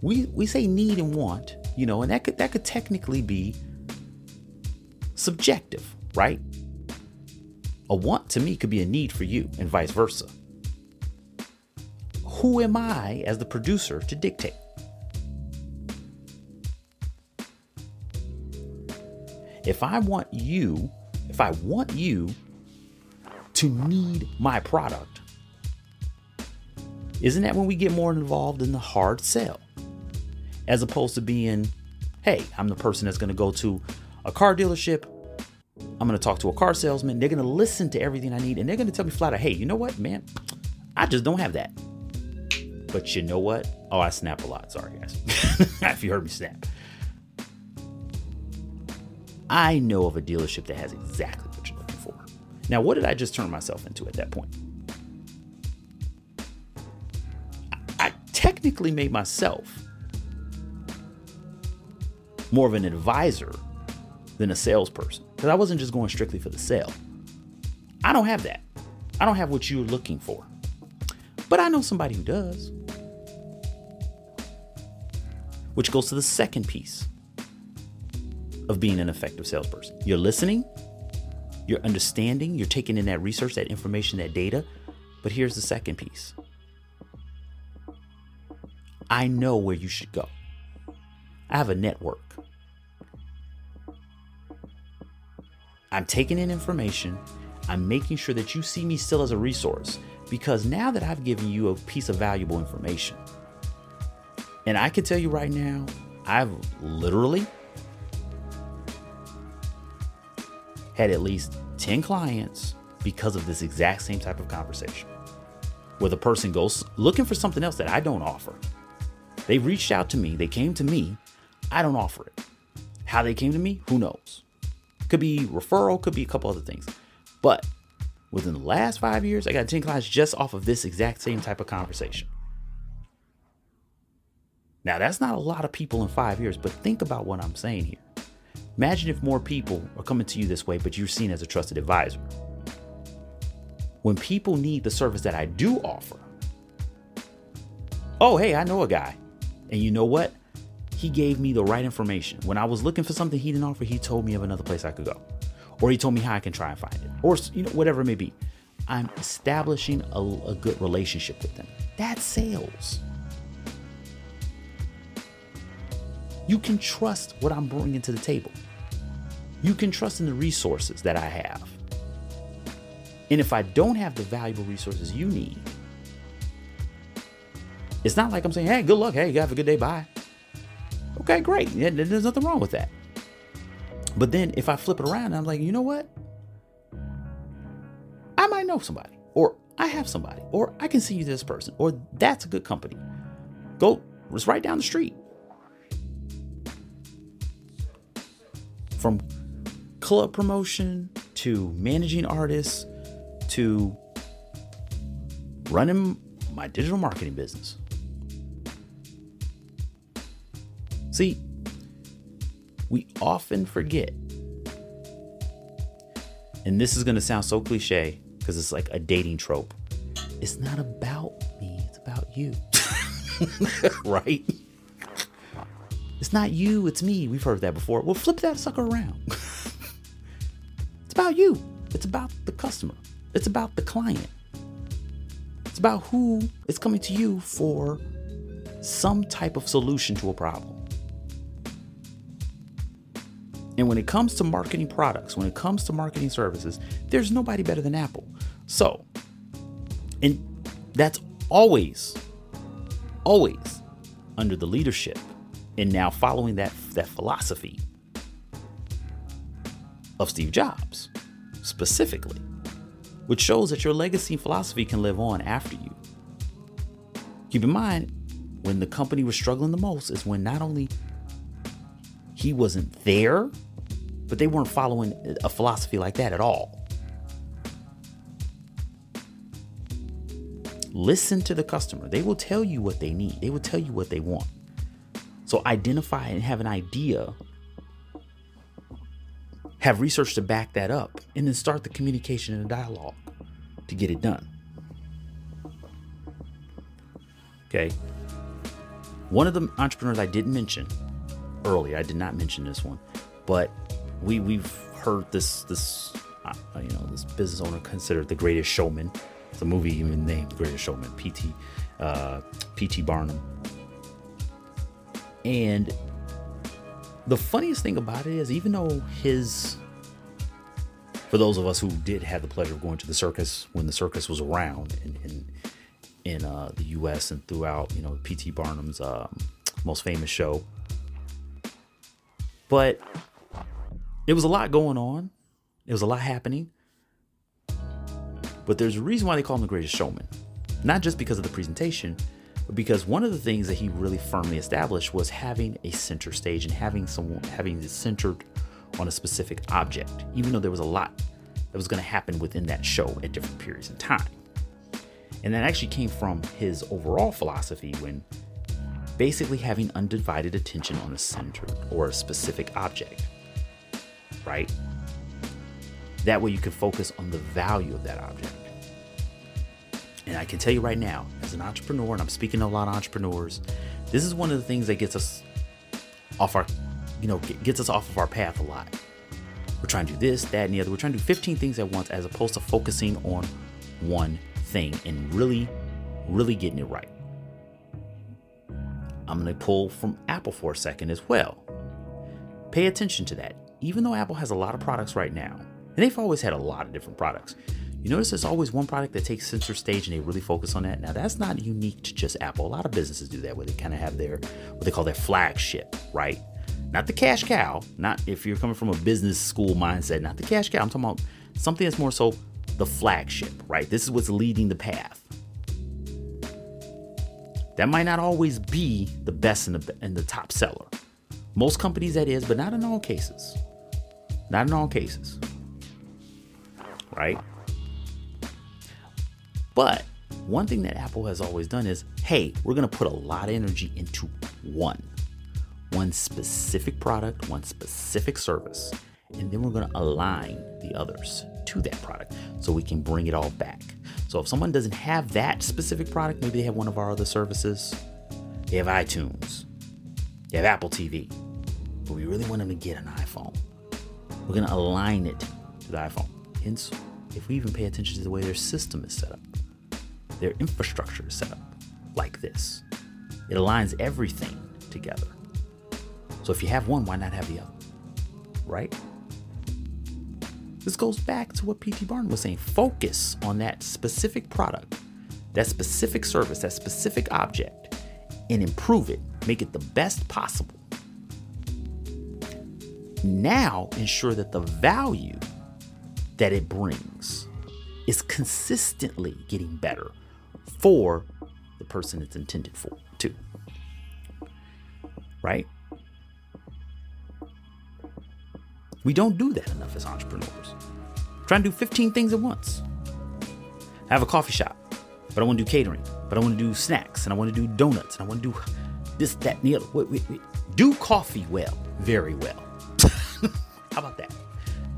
A: we, we say need and want, you know, and that could that could technically be subjective, right? A want to me could be a need for you, and vice versa. Who am I as the producer to dictate? If I want you, if I want you to need my product, isn't that when we get more involved in the hard sell? As opposed to being, hey, I'm the person that's going to go to a car dealership. I'm going to talk to a car salesman. They're going to listen to everything I need and they're going to tell me flat out, hey, you know what, man? I just don't have that. But you know what? Oh, I snap a lot. Sorry, guys. <laughs> if you heard me snap. I know of a dealership that has exactly what you're looking for. Now, what did I just turn myself into at that point? I technically made myself more of an advisor than a salesperson because I wasn't just going strictly for the sale. I don't have that. I don't have what you're looking for. But I know somebody who does. Which goes to the second piece of being an effective salesperson. You're listening, you're understanding, you're taking in that research, that information, that data. But here's the second piece I know where you should go, I have a network. I'm taking in information. I'm making sure that you see me still as a resource because now that I've given you a piece of valuable information, and I can tell you right now, I've literally had at least 10 clients because of this exact same type of conversation. Where the person goes looking for something else that I don't offer. They reached out to me, they came to me, I don't offer it. How they came to me, who knows? Could be referral, could be a couple other things. But within the last five years, I got 10 clients just off of this exact same type of conversation. Now, that's not a lot of people in five years, but think about what I'm saying here. Imagine if more people are coming to you this way, but you're seen as a trusted advisor. When people need the service that I do offer, oh, hey, I know a guy. And you know what? He gave me the right information. When I was looking for something he didn't offer, he told me of another place I could go. Or he told me how I can try and find it. Or, you know, whatever it may be. I'm establishing a, a good relationship with them. That's sales. You can trust what I'm bringing to the table. You can trust in the resources that I have. And if I don't have the valuable resources you need, it's not like I'm saying, hey, good luck. Hey, you have a good day. Bye. Okay, great. There's nothing wrong with that. But then if I flip it around, I'm like, you know what? I might know somebody, or I have somebody, or I can see you this person, or that's a good company. Go, it's right down the street. From club promotion to managing artists to running my digital marketing business. See, we often forget, and this is going to sound so cliche because it's like a dating trope. It's not about me, it's about you. <laughs> right? It's not you, it's me. We've heard that before. Well, flip that sucker around. <laughs> it's about you, it's about the customer, it's about the client, it's about who is coming to you for some type of solution to a problem. And when it comes to marketing products, when it comes to marketing services, there's nobody better than Apple. So, and that's always, always under the leadership and now following that, that philosophy of Steve Jobs, specifically, which shows that your legacy philosophy can live on after you. Keep in mind, when the company was struggling the most is when not only he wasn't there, but they weren't following a philosophy like that at all. Listen to the customer. They will tell you what they need, they will tell you what they want. So identify and have an idea. Have research to back that up, and then start the communication and the dialogue to get it done. Okay. One of the entrepreneurs I didn't mention earlier, I did not mention this one, but we we've heard this this uh, you know this business owner considered the greatest showman it's a movie even named The Greatest Showman, P.T. Uh, P.T. Barnum. And the funniest thing about it is, even though his, for those of us who did have the pleasure of going to the circus when the circus was around in in, in uh, the U.S. and throughout, you know, P.T. Barnum's um, most famous show, but it was a lot going on. It was a lot happening. But there's a reason why they call him the greatest showman. Not just because of the presentation, because one of the things that he really firmly established was having a center stage and having someone having it centered on a specific object, even though there was a lot that was going to happen within that show at different periods in time. And that actually came from his overall philosophy when basically having undivided attention on a center or a specific object, right? That way you can focus on the value of that object. And I can tell you right now, as an entrepreneur, and I'm speaking to a lot of entrepreneurs, this is one of the things that gets us off our, you know, gets us off of our path a lot. We're trying to do this, that, and the other. We're trying to do 15 things at once as opposed to focusing on one thing and really, really getting it right. I'm going to pull from Apple for a second as well. Pay attention to that. Even though Apple has a lot of products right now, and they've always had a lot of different products. You notice there's always one product that takes center stage and they really focus on that. Now that's not unique to just Apple. A lot of businesses do that where they kind of have their what they call their flagship, right? Not the cash cow, not if you're coming from a business school mindset, not the cash cow. I'm talking about something that's more so the flagship, right? This is what's leading the path. That might not always be the best and the, and the top seller. Most companies that is, but not in all cases. Not in all cases right? But one thing that Apple has always done is hey, we're going to put a lot of energy into one, one specific product, one specific service, and then we're going to align the others to that product so we can bring it all back. So if someone doesn't have that specific product, maybe they have one of our other services, they have iTunes, they have Apple TV, but we really want them to get an iPhone. We're going to align it to the iPhone. Hence, if we even pay attention to the way their system is set up, their infrastructure is set up like this, it aligns everything together. So if you have one, why not have the other? Right? This goes back to what P.T. Barnum was saying. Focus on that specific product, that specific service, that specific object, and improve it. Make it the best possible. Now ensure that the value that it brings is consistently getting better for the person it's intended for, too. Right? We don't do that enough as entrepreneurs. Trying to do 15 things at once. I have a coffee shop, but I want to do catering, but I want to do snacks, and I want to do donuts, and I want to do this, that, and the other. Wait, wait, wait. Do coffee well, very well. <laughs> How about that?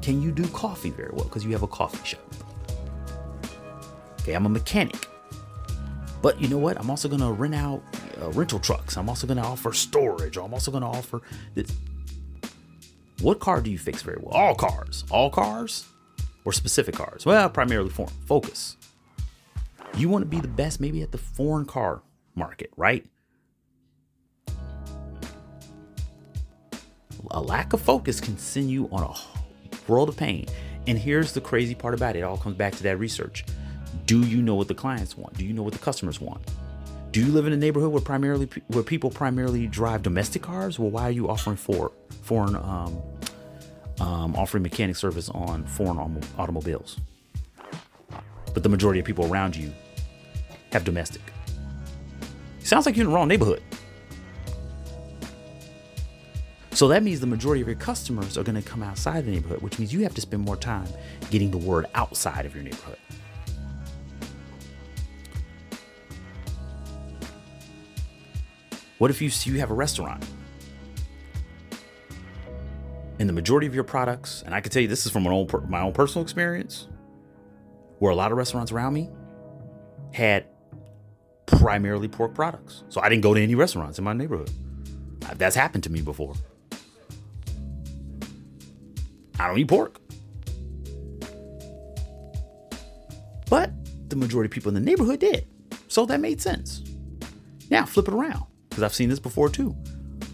A: Can you do coffee very well? Because you have a coffee shop. Okay, I'm a mechanic. But you know what? I'm also going to rent out uh, rental trucks. I'm also going to offer storage. I'm also going to offer this. What car do you fix very well? All cars. All cars? Or specific cars? Well, primarily foreign. Focus. You want to be the best maybe at the foreign car market, right? A lack of focus can send you on a world of pain. And here's the crazy part about it. It all comes back to that research. Do you know what the clients want? Do you know what the customers want? Do you live in a neighborhood where primarily where people primarily drive domestic cars? Well, why are you offering for foreign um, um, offering mechanic service on foreign automobiles. But the majority of people around you have domestic. Sounds like you're in the wrong neighborhood. So that means the majority of your customers are going to come outside the neighborhood, which means you have to spend more time getting the word outside of your neighborhood. What if you you have a restaurant and the majority of your products, and I can tell you this is from my own my own personal experience, where a lot of restaurants around me had primarily pork products. So I didn't go to any restaurants in my neighborhood. That's happened to me before. I don't eat pork. But the majority of people in the neighborhood did. So that made sense. Now flip it around, because I've seen this before too.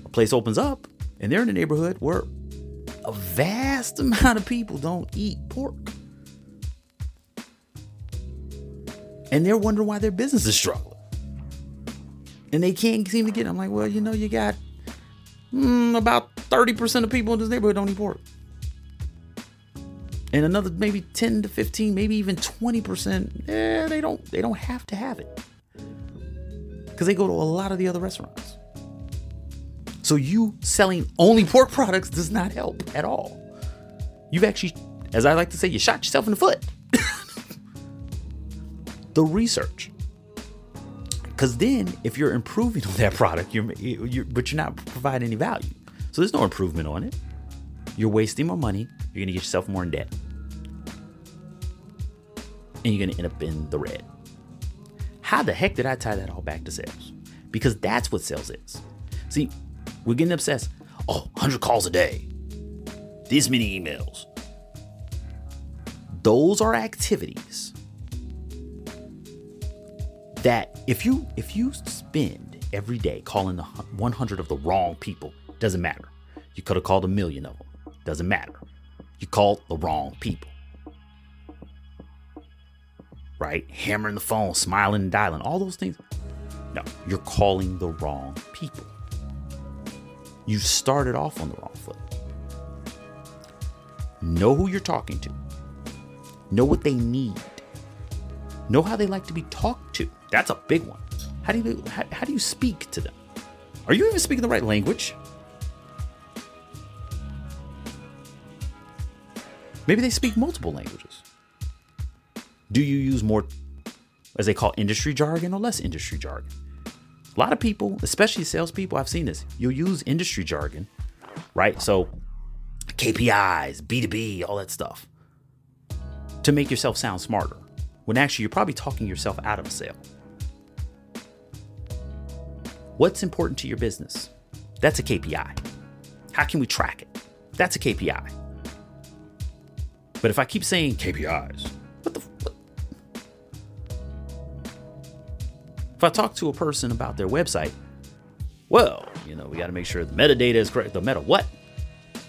A: A place opens up and they're in a neighborhood where a vast <laughs> amount of people don't eat pork. And they're wondering why their business is struggling. And they can't seem to get. I'm like, well, you know, you got mm, about 30% of people in this neighborhood don't eat pork and another maybe 10 to 15 maybe even 20% eh, they don't they don't have to have it because they go to a lot of the other restaurants. So you selling only pork products does not help at all. You've actually as i like to say you shot yourself in the foot. <laughs> The research. Because then if you're improving on that product you're, you're but you're not providing any value. So there's no improvement on it. You're wasting more money. You're going to get yourself more in debt. And you're going to end up in the red. How the heck did I tie that all back to sales? Because that's what sales is. See, we're getting obsessed. Oh, 100 calls a day, this many emails. Those are activities that if you if you spend every day calling the 100 of the wrong people, doesn't matter. You could have called a million of them. Doesn't matter. You called the wrong people. Right? Hammering the phone, smiling and dialing, all those things. No, you're calling the wrong people. You started off on the wrong foot. Know who you're talking to. Know what they need. Know how they like to be talked to. That's a big one. How do you how, how do you speak to them? Are you even speaking the right language? Maybe they speak multiple languages. Do you use more, as they call industry jargon, or less industry jargon? A lot of people, especially salespeople, I've seen this. You'll use industry jargon, right? So KPIs, B2B, all that stuff to make yourself sound smarter. When actually you're probably talking yourself out of a sale. What's important to your business? That's a KPI. How can we track it? That's a KPI. But if I keep saying KPIs, If I talk to a person about their website, well, you know, we got to make sure the metadata is correct. The meta what?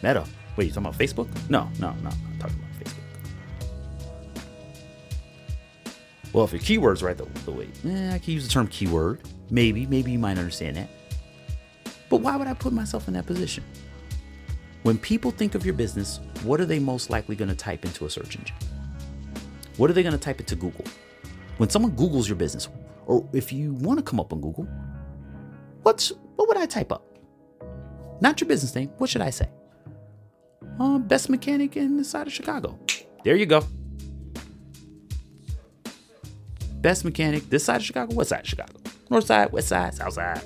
A: Meta. Wait, you talking about Facebook? No, no, no. I'm talking about Facebook. Well, if your keywords right the, the way, eh, I can use the term keyword. Maybe, maybe you might understand that. But why would I put myself in that position? When people think of your business, what are they most likely going to type into a search engine? What are they going to type into Google? When someone Googles your business, or if you want to come up on Google, what's what would I type up? Not your business name. What should I say? Uh, best mechanic in the side of Chicago. There you go. Best mechanic this side of Chicago. What side of Chicago? North side, west side, south side,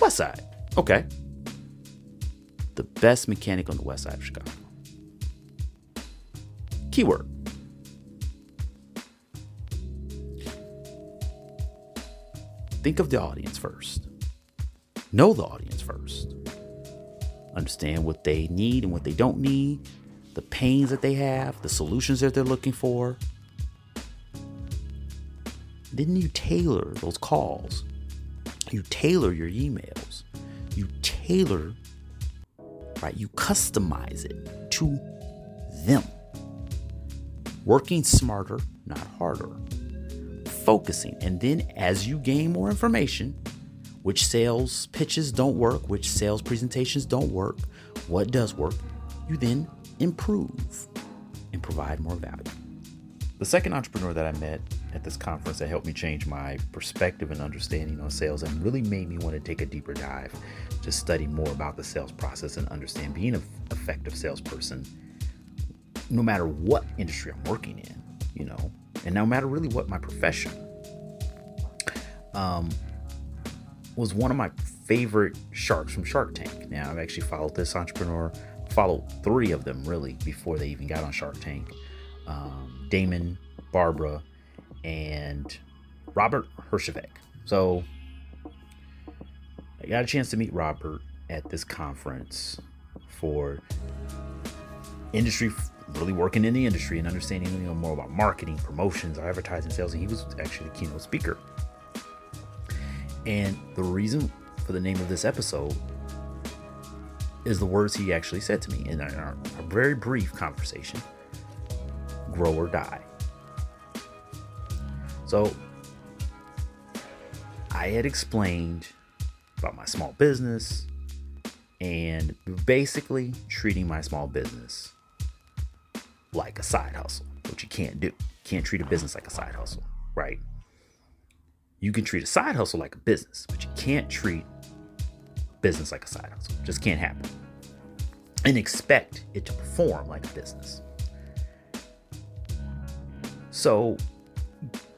A: west side. Okay the best mechanic on the west side of Chicago. Keyword. Think of the audience first. Know the audience first. Understand what they need and what they don't need, the pains that they have, the solutions that they're looking for. Then you tailor those calls. You tailor your emails. You tailor right? You customize it to them. Working smarter, not harder. Focusing. And then as you gain more information, which sales pitches don't work, which sales presentations don't work, what does work, you then improve and provide more value. The second entrepreneur that I met at this conference that helped me change my perspective and understanding on sales and really made me want to take a deeper dive to study more about the sales process and understand being an effective salesperson no matter what industry I'm working in, you know, and no matter really what my profession. Um, was one of my favorite sharks from Shark Tank. Now, I've actually followed this entrepreneur, followed three of them really before they even got on Shark Tank um, Daymond, Barbara, and Robert Herjavec. So, I got a chance to meet Robert at this conference for industry really working in the industry and understanding you know more about marketing promotions advertising sales and he was actually the keynote speaker and the reason for the name of this episode is the words he actually said to me in our, our very brief conversation grow or die. So I had explained about my small business and basically treating my small business like a side hustle, which you can't do. You can't treat a business like a side hustle, right? You can treat a side hustle like a business, but you can't treat business like a side hustle. Just can't happen. And expect it to perform like a business. So,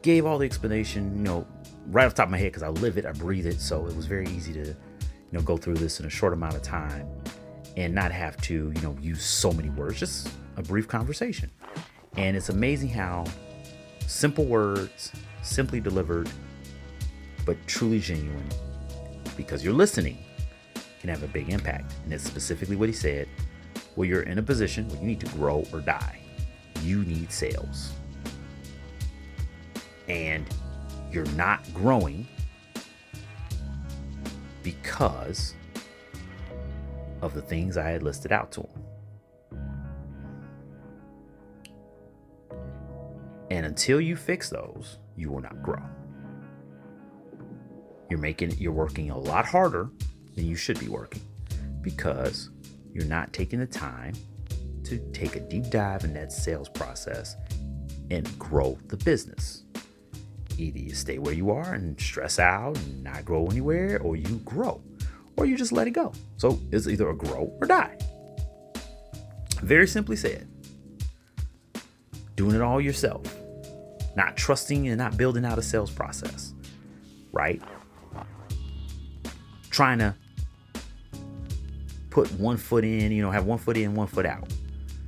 A: gave all the explanation, you know, right off the top of my head because I live it, I breathe it. So it was very easy to, you know, go through this in a short amount of time and not have to, you know, use so many words, just a brief conversation. And it's amazing how simple words, simply delivered, but truly genuine because you're listening can have a big impact. And it's specifically what he said well, you're in a position where you need to grow or die. You need sales. And you're not growing because of the things I had listed out to him. And until you fix those, you will not grow you're making you're working a lot harder than you should be working because you're not taking the time to take a deep dive in that sales process and grow the business. Either you stay where you are and stress out and not grow anywhere, or you grow, or you just let it go. So it's either a grow or die. Very simply said, doing it all yourself, not trusting and not building out a sales process, right? trying to put one foot in, you know, have one foot in, one foot out.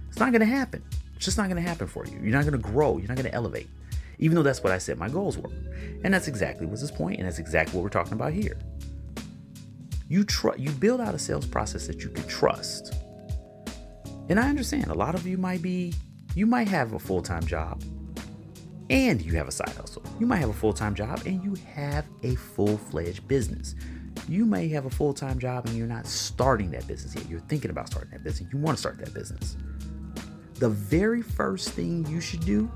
A: It's not going to happen. It's just not going to happen for you. You're not going to grow. You're not going to elevate. Even though that's what I said my goals were. And that's exactly what's his point, and that's exactly what we're talking about here. You tr- you build out a sales process that you can trust. And I understand a lot of you might be you might have a full-time job and you have a side hustle. You might have a full-time job and you have a full-fledged business. You may have a full time job and you're not starting that business yet. You're thinking about starting that business. You want to start that business. The very first thing you should do,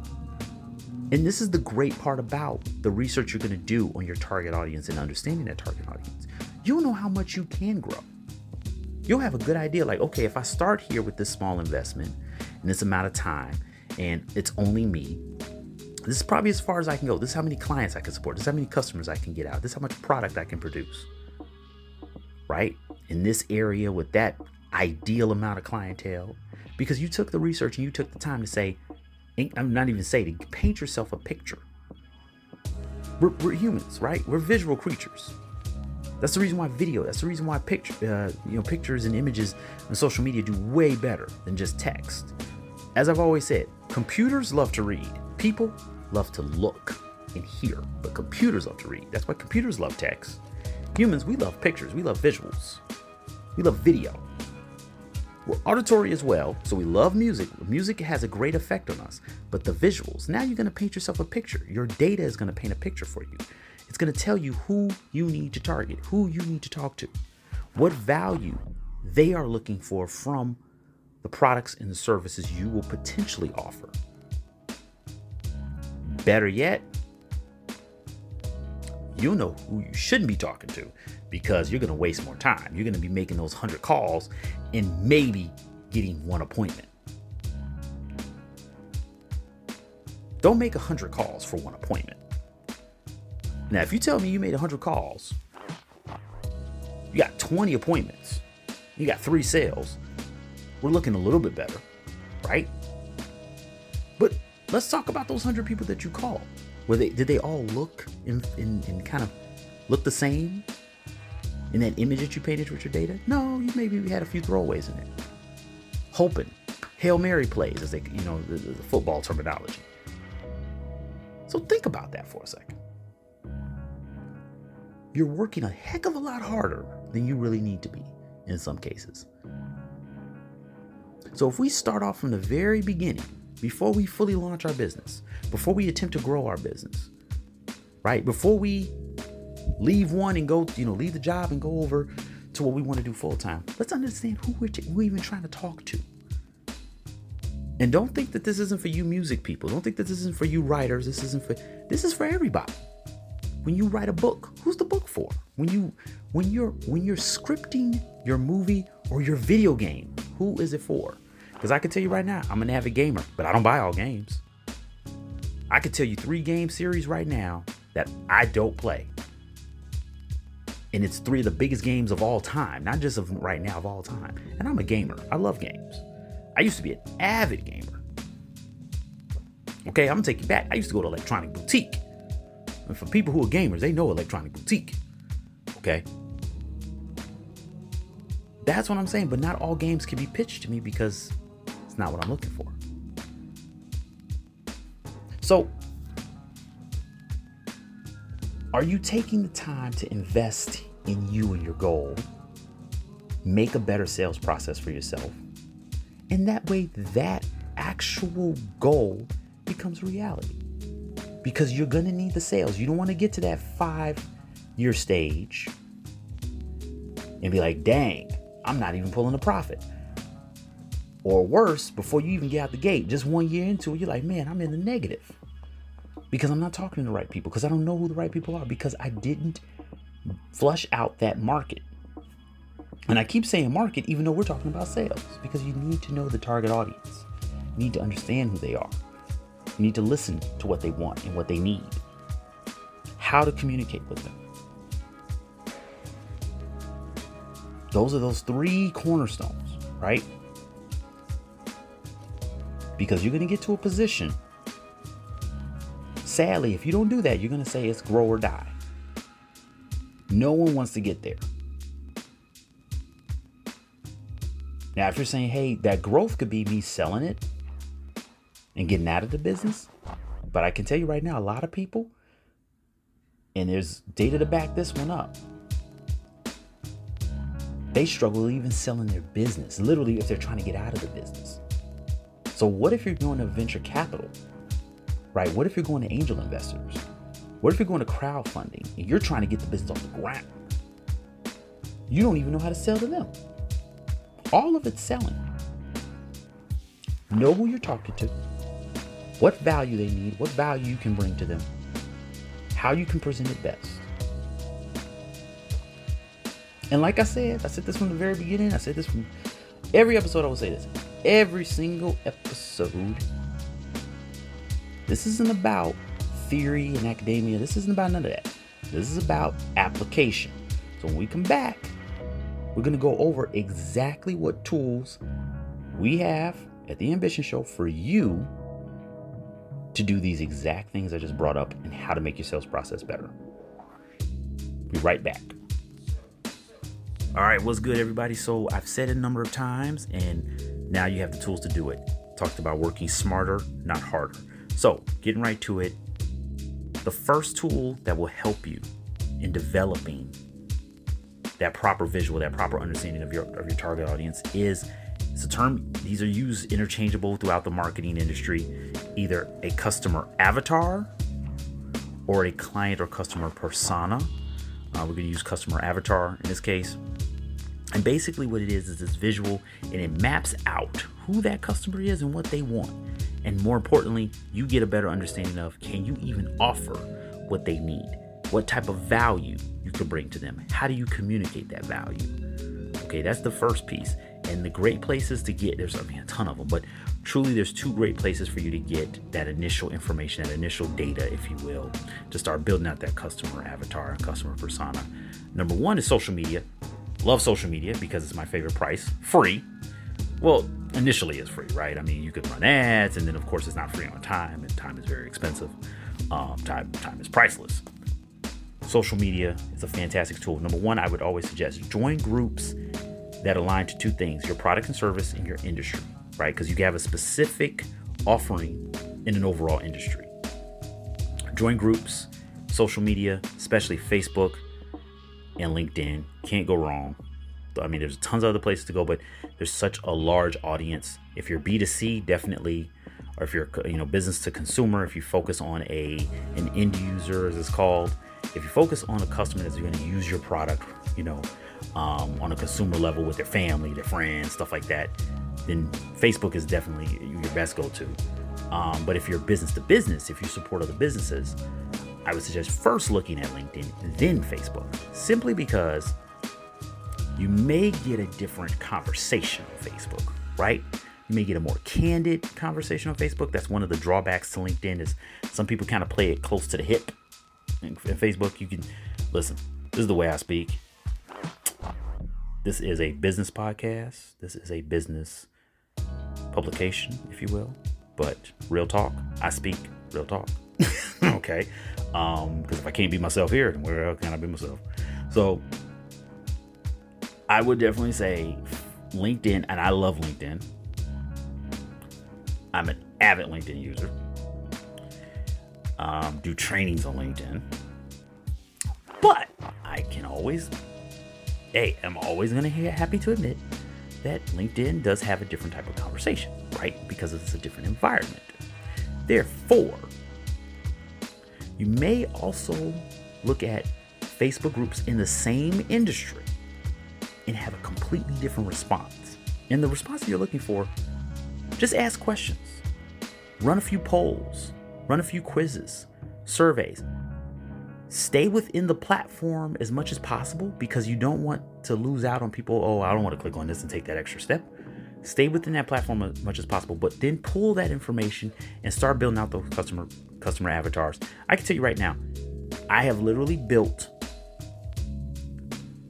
A: and this is the great part about the research you're going to do on your target audience and understanding that target audience, you'll know how much you can grow. You'll have a good idea like, okay, if I start here with this small investment and this amount of time, and it's only me, this is probably as far as I can go. This is how many clients I can support. This is how many customers I can get out. This is how much product I can produce right? In this area with that ideal amount of clientele, because you took the research and you took the time to say, I'm not even saying to paint yourself a picture. We're, we're, humans, right? We're visual creatures. That's the reason why video. That's the reason why picture, uh, you know, pictures and images on social media do way better than just text. As I've always said, computers love to read. People love to look and hear, but computers love to read. That's why computers love text. Humans, we love pictures, we love visuals, we love video. We're auditory as well, so we love music. Music has a great effect on us, but the visuals, now you're gonna paint yourself a picture. Your data is gonna paint a picture for you. It's gonna tell you who you need to target, who you need to talk to, what value they are looking for from the products and the services you will potentially offer. Better yet, you'll know who you shouldn't be talking to because you're going to waste more time. You're going to be making those 100 calls and maybe getting one appointment. Don't make 100 calls for one appointment. Now, if you tell me you made 100 calls, you got 20 appointments, you got three sales, we're looking a little bit better, right? Let's talk about those 100 people that you called. Were they, did they all look and, and kind of look the same in that image that you painted with your data? No, you maybe had a few throwaways in it. Hoping, Hail Mary plays, as they, you know, the, the football terminology. So think about that for a second. You're working a heck of a lot harder than you really need to be in some cases. So if we start off from the very beginning, before we fully launch our business, before we attempt to grow our business, right? Before we leave one and go, you know, leave the job and go over to what we want to do full time, let's understand who we're, t- we're even trying to talk to. And don't think that this isn't for you music people. Don't think that this isn't for you writers. This isn't for this is for everybody. When you write a book, who's the book for? When you when you're when you're scripting your movie or your video game, who is it for? Because I can tell you right now, I'm an avid gamer, but I don't buy all games. I could tell you three game series right now that I don't play. And it's three of the biggest games of all time, not just of right now, of all time. And I'm a gamer. I love games. I used to be an avid gamer. Okay, I'm gonna take you back. I used to go to Electronic Boutique. And for people who are gamers, they know Electronic Boutique. Okay. That's what I'm saying, but not all games can be pitched to me because it's not what I'm looking for. So, are you taking the time to invest in you and your goal? Make a better sales process for yourself and that way, that actual goal becomes reality because you're going to need the sales. You don't want to get to that five year stage and be like, dang, I'm not even pulling a profit. Or worse, before you even get out the gate, just one year into it, you're like, man, I'm in the negative because I'm not talking to the right people, because I don't know who the right people are, because I didn't flush out that market. And I keep saying market, even though we're talking about sales, because you need to know the target audience. You need to understand who they are. You need to listen to what they want and what they need, how to communicate with them. Those are those three cornerstones, right? Because you're going to get to a position. Sadly, if you don't do that, you're going to say it's grow or die. No one wants to get there. Now, if you're saying, hey, that growth could be me selling it and getting out of the business, but I can tell you right now, a lot of people, and there's data to back this one up, they struggle even selling their business, literally, if they're trying to get out of the business. So, what if you're going to venture capital, right? What if you're going to angel investors? What if you're going to crowdfunding and you're trying to get the business off the ground? You don't even know how to sell to them. All of it's selling. Know who you're talking to, what value they need, what value you can bring to them, how you can present it best. And like I said, I said this from the very beginning, I said this from every episode, I will say this. Every single episode. This isn't about theory and academia. This isn't about none of that. This is about application. So when we come back, we're going to go over exactly what tools we have at the Ambition Show for you to do these exact things I just brought up and how to make your sales process better. Be right back. All right, what's good, everybody? So I've said it a number of times, and now you have the tools to do it. Talked about working smarter, not harder. So, getting right to it, the first tool that will help you in developing that proper visual, that proper understanding of your of your target audience is it's a term these are used interchangeable throughout the marketing industry, either a customer avatar or a client or customer persona. Uh, we're going to use customer avatar in this case. And basically, what it is is this visual and it maps out who that customer is and what they want. And more importantly, you get a better understanding of can you even offer what they need? What type of value you can bring to them? How do you communicate that value? Okay, that's the first piece. And the great places to get there's I mean a ton of them, but truly there's two great places for you to get that initial information, that initial data, if you will, to start building out that customer avatar and customer persona. Number one is social media. Love social media because it's my favorite price, free. Well, initially it's free, right? I mean, you can run ads, and then of course it's not free on time, and time is very expensive. Um, time time is priceless. Social media is a fantastic tool. Number one, I would always suggest join groups that align to two things: your product and service, and your industry, right? Because you have a specific offering in an overall industry. Join groups, social media, especially Facebook and LinkedIn. Can't go wrong. I mean, there's tons of other places to go, but there's such a large audience. If you're B2C, definitely, or if you're you know business to consumer, if you focus on a an end user, as it's called, if you focus on a customer that's going to use your product, you know, um, on a consumer level with their family, their friends, stuff like that, then Facebook is definitely your best go-to. Um, but if you're business to business, if you support other businesses, I would suggest first looking at LinkedIn, then Facebook, simply because you may get a different conversation on Facebook, right? You may get a more candid conversation on Facebook. That's one of the drawbacks to LinkedIn is some people kind of play it close to the hip. In Facebook, you can listen. This is the way I speak. This is a business podcast. This is a business publication, if you will. But real talk, I speak real talk. <laughs> okay, because um, if I can't be myself here, then where else can I be myself? So I would definitely say LinkedIn, and I love LinkedIn. I'm an avid LinkedIn user. Um, do trainings on LinkedIn. But I can always, hey, I'm always going to be happy to admit that LinkedIn does have a different type of conversation, right? Because it's a different environment. Therefore, you may also look at Facebook groups in the same industry and have a completely different response. And the response you're looking for, just ask questions, run a few polls, run a few quizzes, surveys. Stay within the platform as much as possible because you don't want to lose out on people. Oh, I don't want to click on this and take that extra step. Stay within that platform as much as possible, but then pull that information and start building out those customer customer avatars. I can tell you right now, I have literally built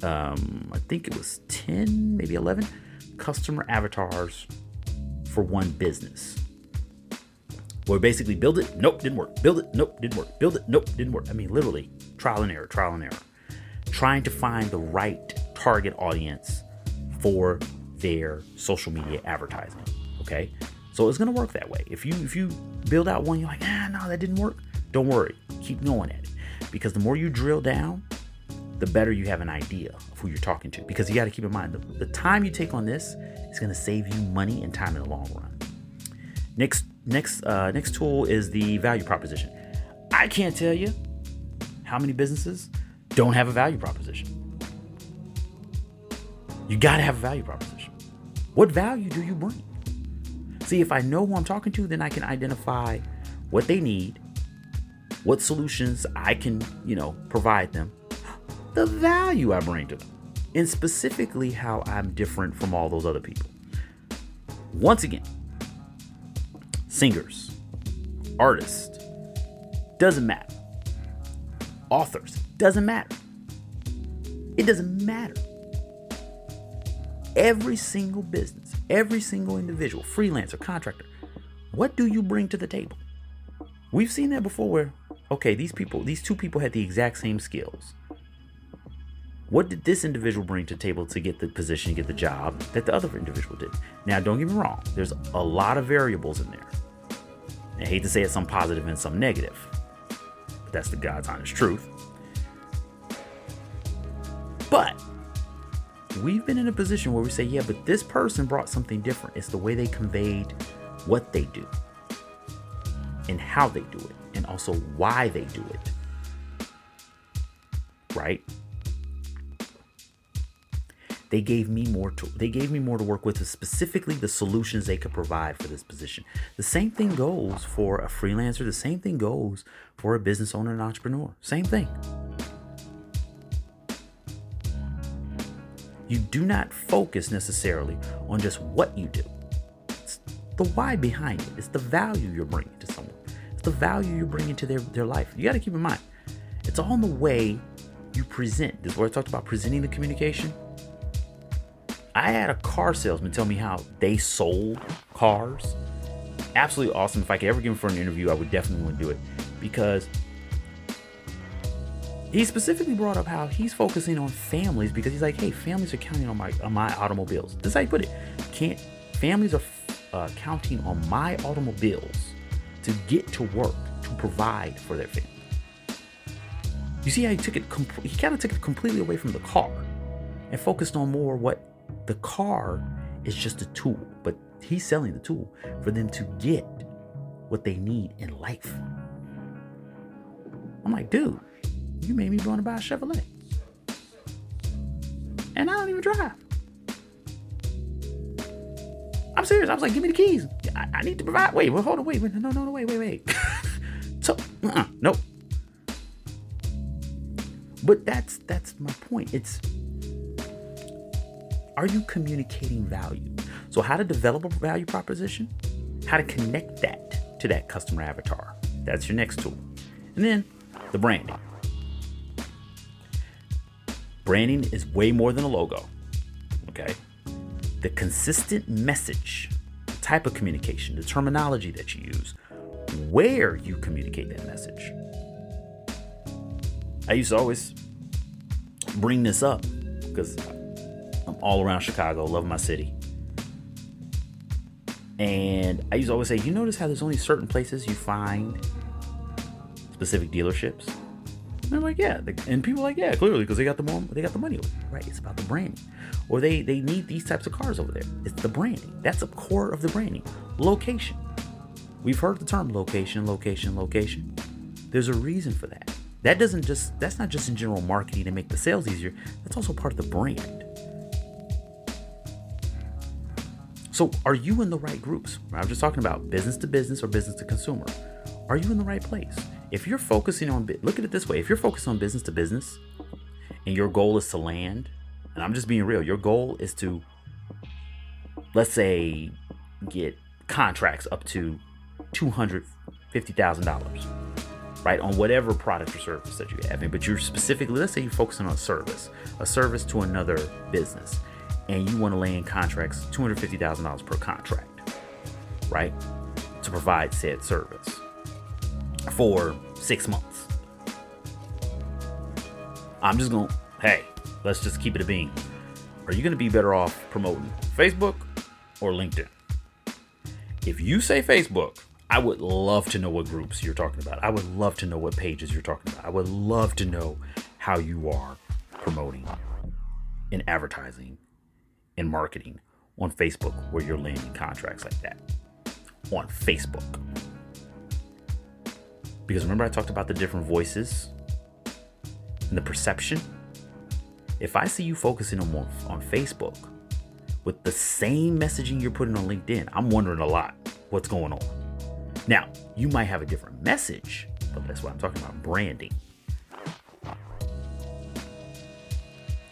A: um, I think it was 10, maybe 11 customer avatars for one business. Where basically build it, nope, didn't work. Build it, nope, didn't work. Build it, nope, didn't work. I mean, literally, trial and error, trial and error. Trying to find the right target audience for their social media advertising. Okay. So it's gonna work that way. If you if you build out one, you're like, ah no, that didn't work. Don't worry. Keep going at it. Because the more you drill down, the better you have an idea of who you're talking to. Because you got to keep in mind the, the time you take on this is to save you money and time in the long run. Next, next, uh, next tool is the value proposition. I can't tell you how many businesses don't have a value proposition. You got to have a value proposition. What value do you bring? See, if I know who I'm talking to, then I can identify what they need, what solutions I can, you know, provide them, the value I bring to them, and specifically how I'm different from all those other people. Once again, singers, artists, doesn't matter. Authors, doesn't matter. It doesn't matter. Every single business, every single individual, freelancer, contractor, what do you bring to the table? We've seen that before where, okay, these people, these two people had the exact same skills. What did this individual bring to the table to get the position, get the job that the other individual did? Now, don't get me wrong, there's a lot of variables in there. I hate to say it's some positive and some negative, but that's the God's honest truth. But we've been in a position where we say, yeah, but this person brought something different. It's the way they conveyed what they do and how they do it, and also why they do it. Right? they gave me more to they gave me more to work with specifically the solutions they could provide for this position the same thing goes for a freelancer the same thing goes for a business owner and entrepreneur same thing You do not focus necessarily on just what you do. It's the why behind it. It's the value you're bringing to someone. It's the value you're bringing to their, their life. You got to keep in mind, it's all in the way you present. This is where I talked about presenting the communication. I had a car salesman tell me how they sold cars. Absolutely awesome. If I could ever get him for an interview, I would definitely want to do it because he specifically brought up how he's focusing on families because he's like, hey, families are counting on my on my automobiles. This is how he put it. Can't families are uh, counting on my automobiles to get to work to provide for their family. You see how he took it? Com- he kind of took it completely away from the car and focused on more what the car is just a tool, but he's selling the tool for them to get what they need in life. I'm like, dude, you made me want to buy a Chevrolet. And I don't even drive. I'm serious. I was like, give me the keys. I, I need to provide. Wait, well, hold on. Wait, wait, no, no, no, wait, wait, wait. <laughs> so, uh-uh, nope. But that's that's my point. It's are you communicating value? So, how to develop a value proposition? How to connect that to that customer avatar? That's your next tool. And then the branding. Branding is way more than a logo. Okay? The consistent message, type of communication, the terminology that you use, where you communicate that message. I used to always bring this up because I'm all around Chicago, love my city. And I used to always say, you notice how there's only certain places you find specific dealerships? And I'm like, yeah. And people are like, yeah, clearly, because they got the more, they got the money. Right? It's about the branding. Or they they need these types of cars over there. It's the branding. That's the core of the branding. Location. We've heard the term location, location, location. There's a reason for that. That doesn't just that's not just in general marketing to make the sales easier. That's also part of the brand. So, are you in the right groups? I'm just talking about business to business or business to consumer. Are you in the right place? If you're focusing on, look at it this way if you're focused on business to business and your goal is to land, and I'm just being real, your goal is to, let's say, get contracts up to $250,000, right? On whatever product or service that you have. But you're specifically, let's say you're focusing on a service, a service to another business and you want to land contracts $250,000 per contract, right? To provide said service for six months. I'm just going, to hey, let's just keep it a bean. Are you going to be better off promoting Facebook or LinkedIn? If you say Facebook, I would love to know what groups you're talking about. I would love to know what pages you're talking about. I would love to know how you are promoting and advertising and marketing on Facebook where you're landing contracts like that. On Facebook. Because remember, I talked about the different voices and the perception. If I see you focusing on, on Facebook with the same messaging you're putting on LinkedIn, I'm wondering a lot what's going on. Now, you might have a different message, but that's what I'm talking about branding.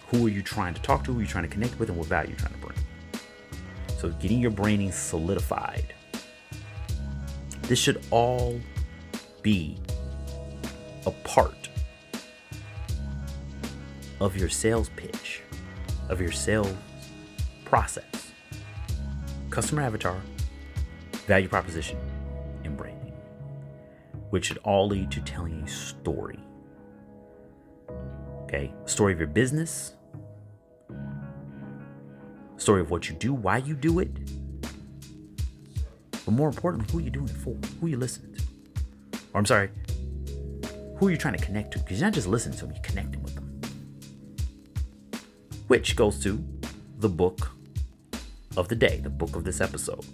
A: Who are you trying to talk to? Who are you trying to connect with? And what value are you're trying to bring? So, getting your branding solidified. This should all be a part of your sales pitch, of your sales process. Customer avatar, value proposition, and branding, which should all lead to telling a story. Okay, story of your business, story of what you do, why you do it, but more importantly, who you doing it for? Who you listening? Or I'm sorry, who are you trying to connect to? Because you're not just listening to them, you're connecting with them. Which goes to the book of the day, the book of this episode.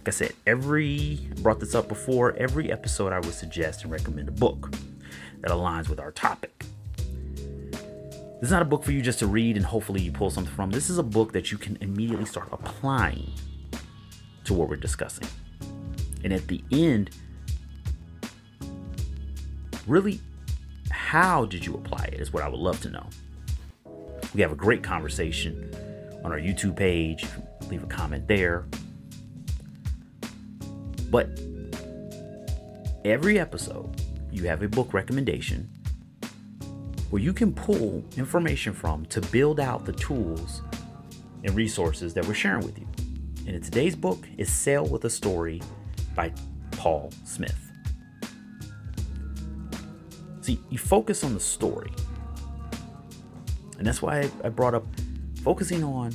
A: Like I said, every I brought this up before, every episode I would suggest and recommend a book that aligns with our topic. This is not a book for you just to read and hopefully you pull something from. This is a book that you can immediately start applying to what we're discussing. And at the end, really, how did you apply it is what I would love to know. We have a great conversation on our YouTube page. Leave a comment there. But every episode, you have a book recommendation where you can pull information from to build out the tools and resources that we're sharing with you. And in today's book is Sell with a Story by Paul Smith. See, you focus on the story. And that's why I brought up focusing on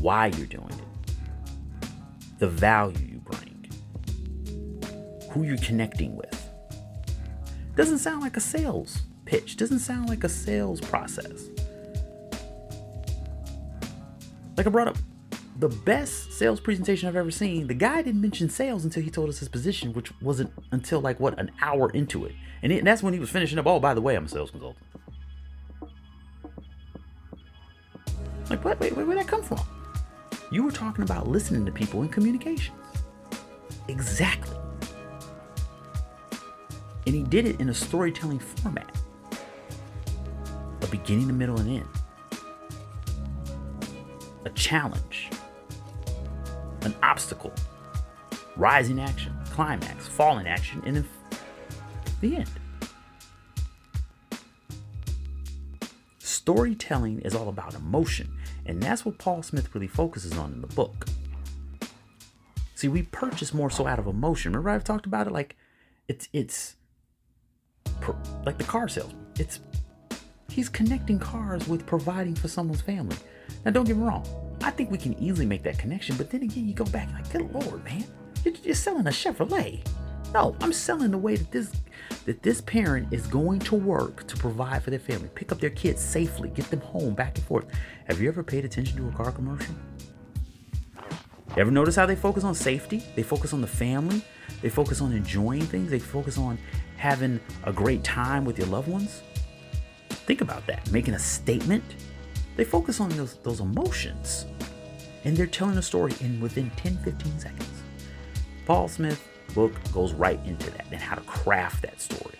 A: why you're doing it, the value you bring, who you're connecting with. Doesn't sound like a sales pitch, doesn't sound like a sales process. Like I brought up, the best sales presentation I've ever seen, the guy didn't mention sales until he told us his position, which wasn't until like what, an hour into it. And, it, and that's when he was finishing up. Oh, by the way, I'm a sales consultant. Like, what? Wait, wait, where'd that come from? You were talking about listening to people in communications. Exactly. And he did it in a storytelling format a beginning, a middle, and end, a challenge, an obstacle, rising action, climax, falling action, and then the end. Storytelling is all about emotion, and that's what Paul Smith really focuses on in the book. See, we purchase more so out of emotion. Remember, I've talked about it like it's it's like the car salesman. It's he's connecting cars with providing for someone's family. Now, don't get me wrong. I think we can easily make that connection, but then again, you go back like, good lord, man, you're, you're selling a Chevrolet. No, I'm selling the way that this that this parent is going to work to provide for their family, pick up their kids safely, get them home, back and forth. Have you ever paid attention to a car commercial? Ever notice how they focus on safety? They focus on the family. They focus on enjoying things. They focus on having a great time with your loved ones. Think about that. Making a statement. They focus on those, those emotions. And they're telling a story in within 10, 15 seconds. Paul Smith book goes right into that and how to craft that story.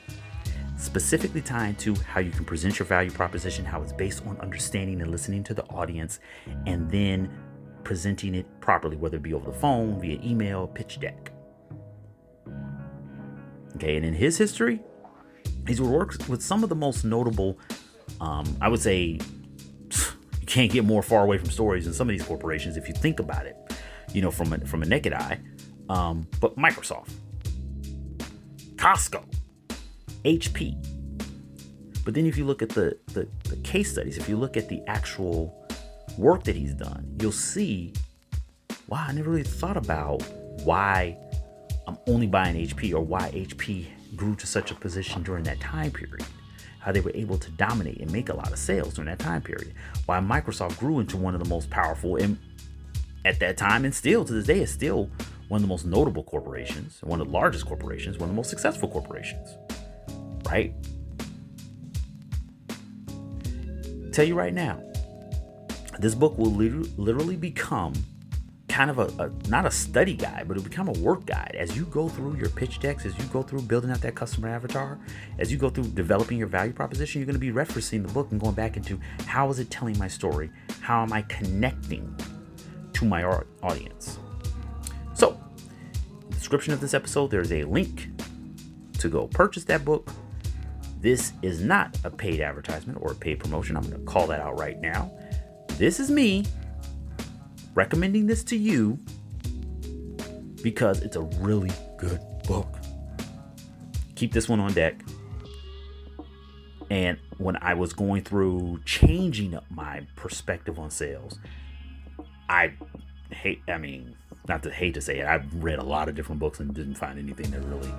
A: Specifically tying to how you can present your value proposition, how it's based on understanding and listening to the audience, and then presenting it properly, whether it be over the phone, via email, pitch deck. Okay, and in his history, he's worked with some of the most notable, um, I would say, can't get more far away from stories than some of these corporations if you think about it, you know, from a, from a naked eye. Um, but Microsoft, Costco, HP. But then if you look at the, the, the case studies, if you look at the actual work that he's done, you'll see, wow, I never really thought about why I'm only buying HP or why HP grew to such a position during that time period. How they were able to dominate and make a lot of sales during that time period. Why Microsoft grew into one of the most powerful and at that time and still to this day is still one of the most notable corporations, one of the largest corporations, one of the most successful corporations. Right? Tell you right now, this book will literally become kind of a, a, not a study guide, but it'll become a work guide as you go through your pitch decks, as you go through building out that customer avatar, as you go through developing your value proposition. You're going to be referencing the book and going back into how is it telling my story? How am I connecting to my audience? So, in the description of this episode, there's a link to go purchase that book. This is not a paid advertisement or a paid promotion. I'm going to call that out right now. This is me recommending this to you because it's a really good book. Keep this one on deck. And when I was going through changing up my perspective on sales, I hate, I mean, not to hate to say it, I've read a lot of different books and didn't find anything that really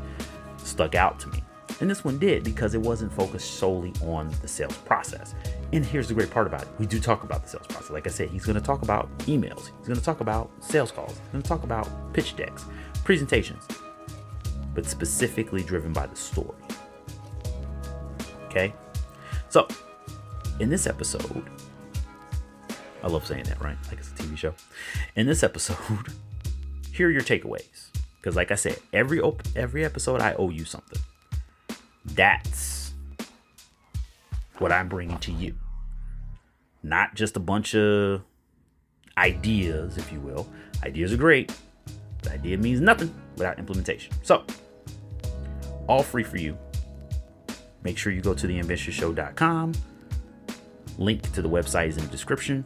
A: stuck out to me. And this one did because it wasn't focused solely on the sales process. And here's the great part about it we do talk about the sales process. Like I said, he's going to talk about emails, he's going to talk about sales calls, he's going to talk about pitch decks, presentations, but specifically driven by the story. Okay? So, in this episode, I love saying that, right? Like it's a TV show. In this episode, <laughs> here are your takeaways. Because, like I said, every op- every episode I owe you something. That's what I'm bringing to you. not just a bunch of ideas, if you will. Ideas are great. The idea means nothing without implementation. So, all free for you. Make sure you go to theambitionshow.com. Link to the website is in the description.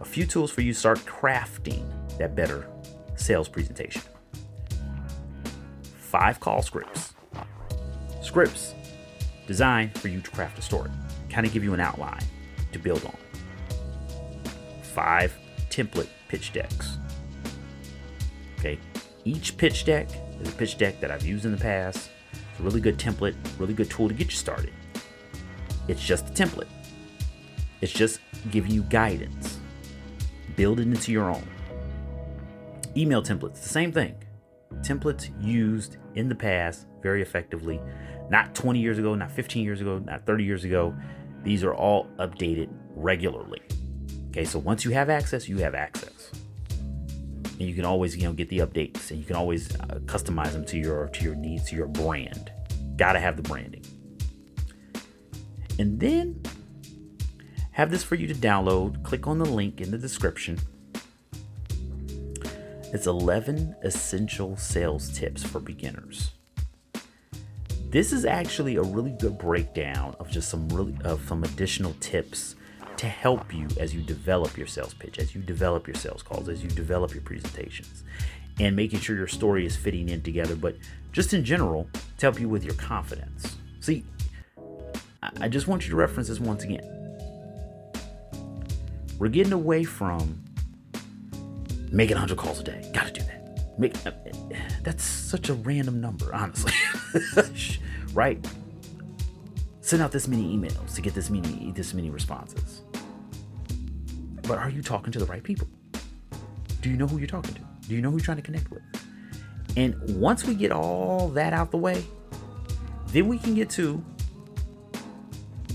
A: A few tools for you to start crafting that better sales presentation. Five call scripts. Scripts designed for you to craft a story, kind of give you an outline to build on. Five template pitch decks. Okay, each pitch deck is a pitch deck that I've used in the past. It's a really good template, really good tool to get you started. It's just a template. It's just giving you guidance. Build it into your own. Email templates, the same thing. Templates used in the past very effectively, not 20 years ago, not 15 years ago, not 30 years ago. These are all updated regularly. Okay, so once you have access, you have access. And you can always, you know, get the updates and you can always uh, customize them to your to your needs, to your brand. Got to have the branding. And then have this for you to download. Click on the link in the description. It's 11 essential sales tips for beginners. This is actually a really good breakdown of just some really of some additional tips to help you as you develop your sales pitch, as you develop your sales calls, as you develop your presentations, and making sure your story is fitting in together, but just in general to help you with your confidence. See, I just want you to reference this once again. We're getting away from making 100 calls a day. Got to do that. Make uh, that's such a random number, honestly. <laughs> right? Send out this many emails to get this many this many responses. But are you talking to the right people? Do you know who you're talking to? Do you know who you're trying to connect with? And once we get all that out the way, then we can get to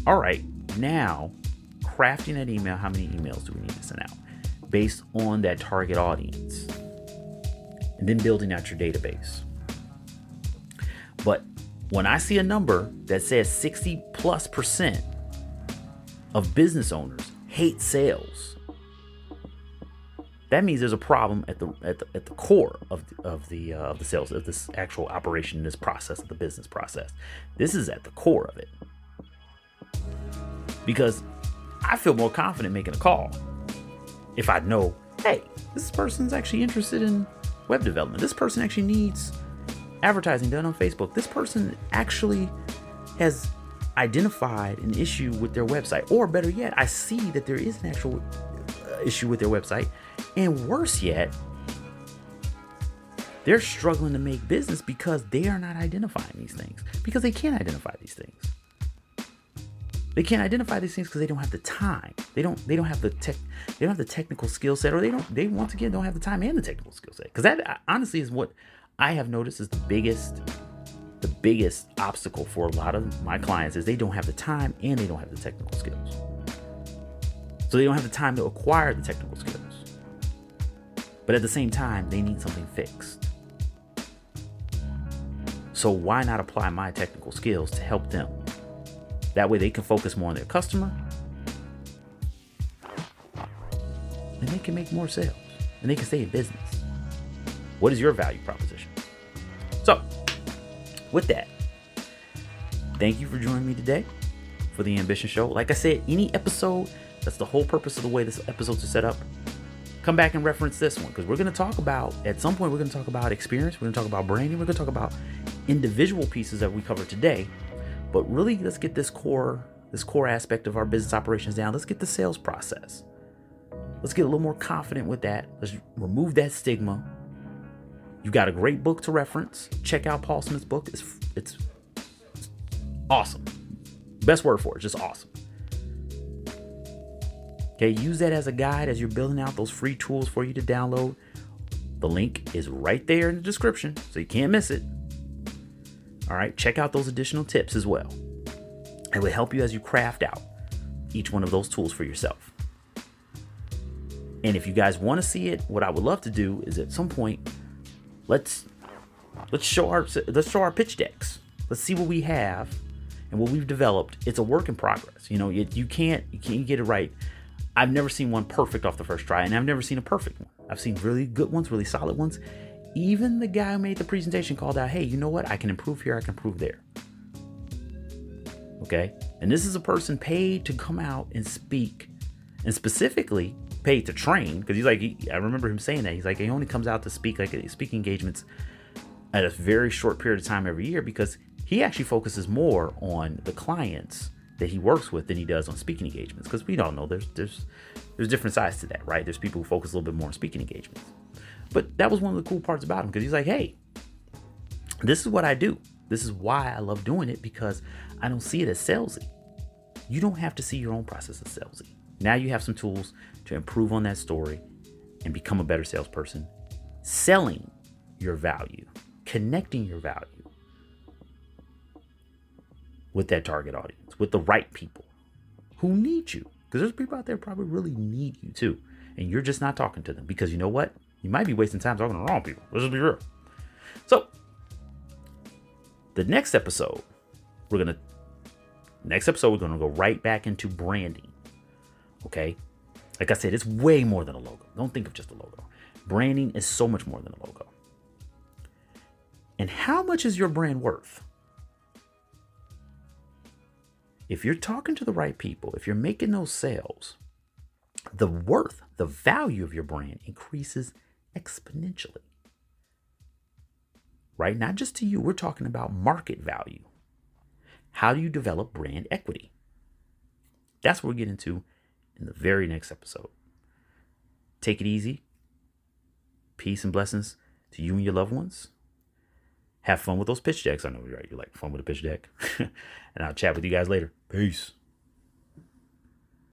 A: all right, now crafting that email, how many emails do we need to send out based on that target audience? And then building out your database. But when I see a number that says 60 plus percent of business owners hate sales, that means there's a problem at the at the, at the core of the, of the uh, of the sales of this actual operation, this process of the business process. This is at the core of it because I feel more confident making a call if I know, hey, this person's actually interested in web development. This person actually needs advertising done on Facebook. This person actually has identified an issue with their website. Or better yet, I see that there is an actual uh, issue with their website. And worse yet, they're struggling to make business because they are not identifying these things, because they can't identify these things. They can't identify these things because they don't have the time. They don't. They don't have the tech. They don't have the technical skill set, or they don't. They once again don't have the time and the technical skill set. Because that honestly is what I have noticed is the biggest, the biggest obstacle for a lot of my clients is they don't have the time and they don't have the technical skills. So they don't have the time to acquire the technical skills. But at the same time, they need something fixed. So why not apply my technical skills to help them that way they can focus more on their customer and they can make more sales and they can stay in business. What is your value proposition? So, with that, thank you for joining me today for the Ambition Show. Like I said, any episode, that's the whole purpose of the way this episodes are set up. Come back and reference this one because we're going to talk about, at some point, we're going to talk about experience, we're going to talk about branding, we're going to talk about individual pieces that we covered today but really, let's get this core this core aspect of our business operations down. Let's get the sales process. Let's get a little more confident with that. Let's remove that stigma. You got a great book to reference. Check out Paul Smith's book. It's it's awesome. Best word for it, just awesome. Okay, use that as a guide as you're building out those free tools for you to download. The link is right there in the description, so you can't miss it. All right, check out those additional tips as well. It will help you as you craft out each one of those tools for yourself. And if you guys want to see it, what I would love to do is at some point, let's let's show our let's show our pitch decks. Let's see what we have, and what we've developed, it's a work in progress. You know, you, you can't you can't get it right. I've never seen one perfect off the first try, and I've never seen a perfect one. I've seen really good ones, really solid ones. Even the guy who made the presentation called out, "Hey, you know what? I can improve here. I can improve there." Okay, and this is a person paid to come out and speak, and specifically paid to train because he's like, he, I remember him saying that he's like, he only comes out to speak like speaking engagements at a very short period of time every year because he actually focuses more on the clients that he works with than he does on speaking engagements because we don't know there's there's there's different sides to that right there's people who focus a little bit more on speaking engagements but that was one of the cool parts about him because he's like hey this is what i do this is why i love doing it because i don't see it as salesy you don't have to see your own process as salesy now you have some tools to improve on that story and become a better salesperson selling your value connecting your value with that target audience, with the right people who need you. Because there's people out there probably really need you too. And you're just not talking to them because you know what? You might be wasting time talking to the wrong people. Let's just be real. So, the next episode, we're to, next episode, we're to go right back into branding. Okay? Like I said, it's way more than a logo. Don't think of just a logo. Branding is so much more than a logo. And how much is your brand worth? if you're talking to the right people, if you're making those sales, the worth, the value of your brand increases exponentially. Right? Not just to you, we're talking about market value. How do you develop brand equity? That's what we're getting to in the very next episode. Take it easy. Peace and blessings to you and your loved ones have fun with those pitch decks. I know you're right. You like fun with a pitch deck. <laughs> and I'll chat with you guys later. Peace.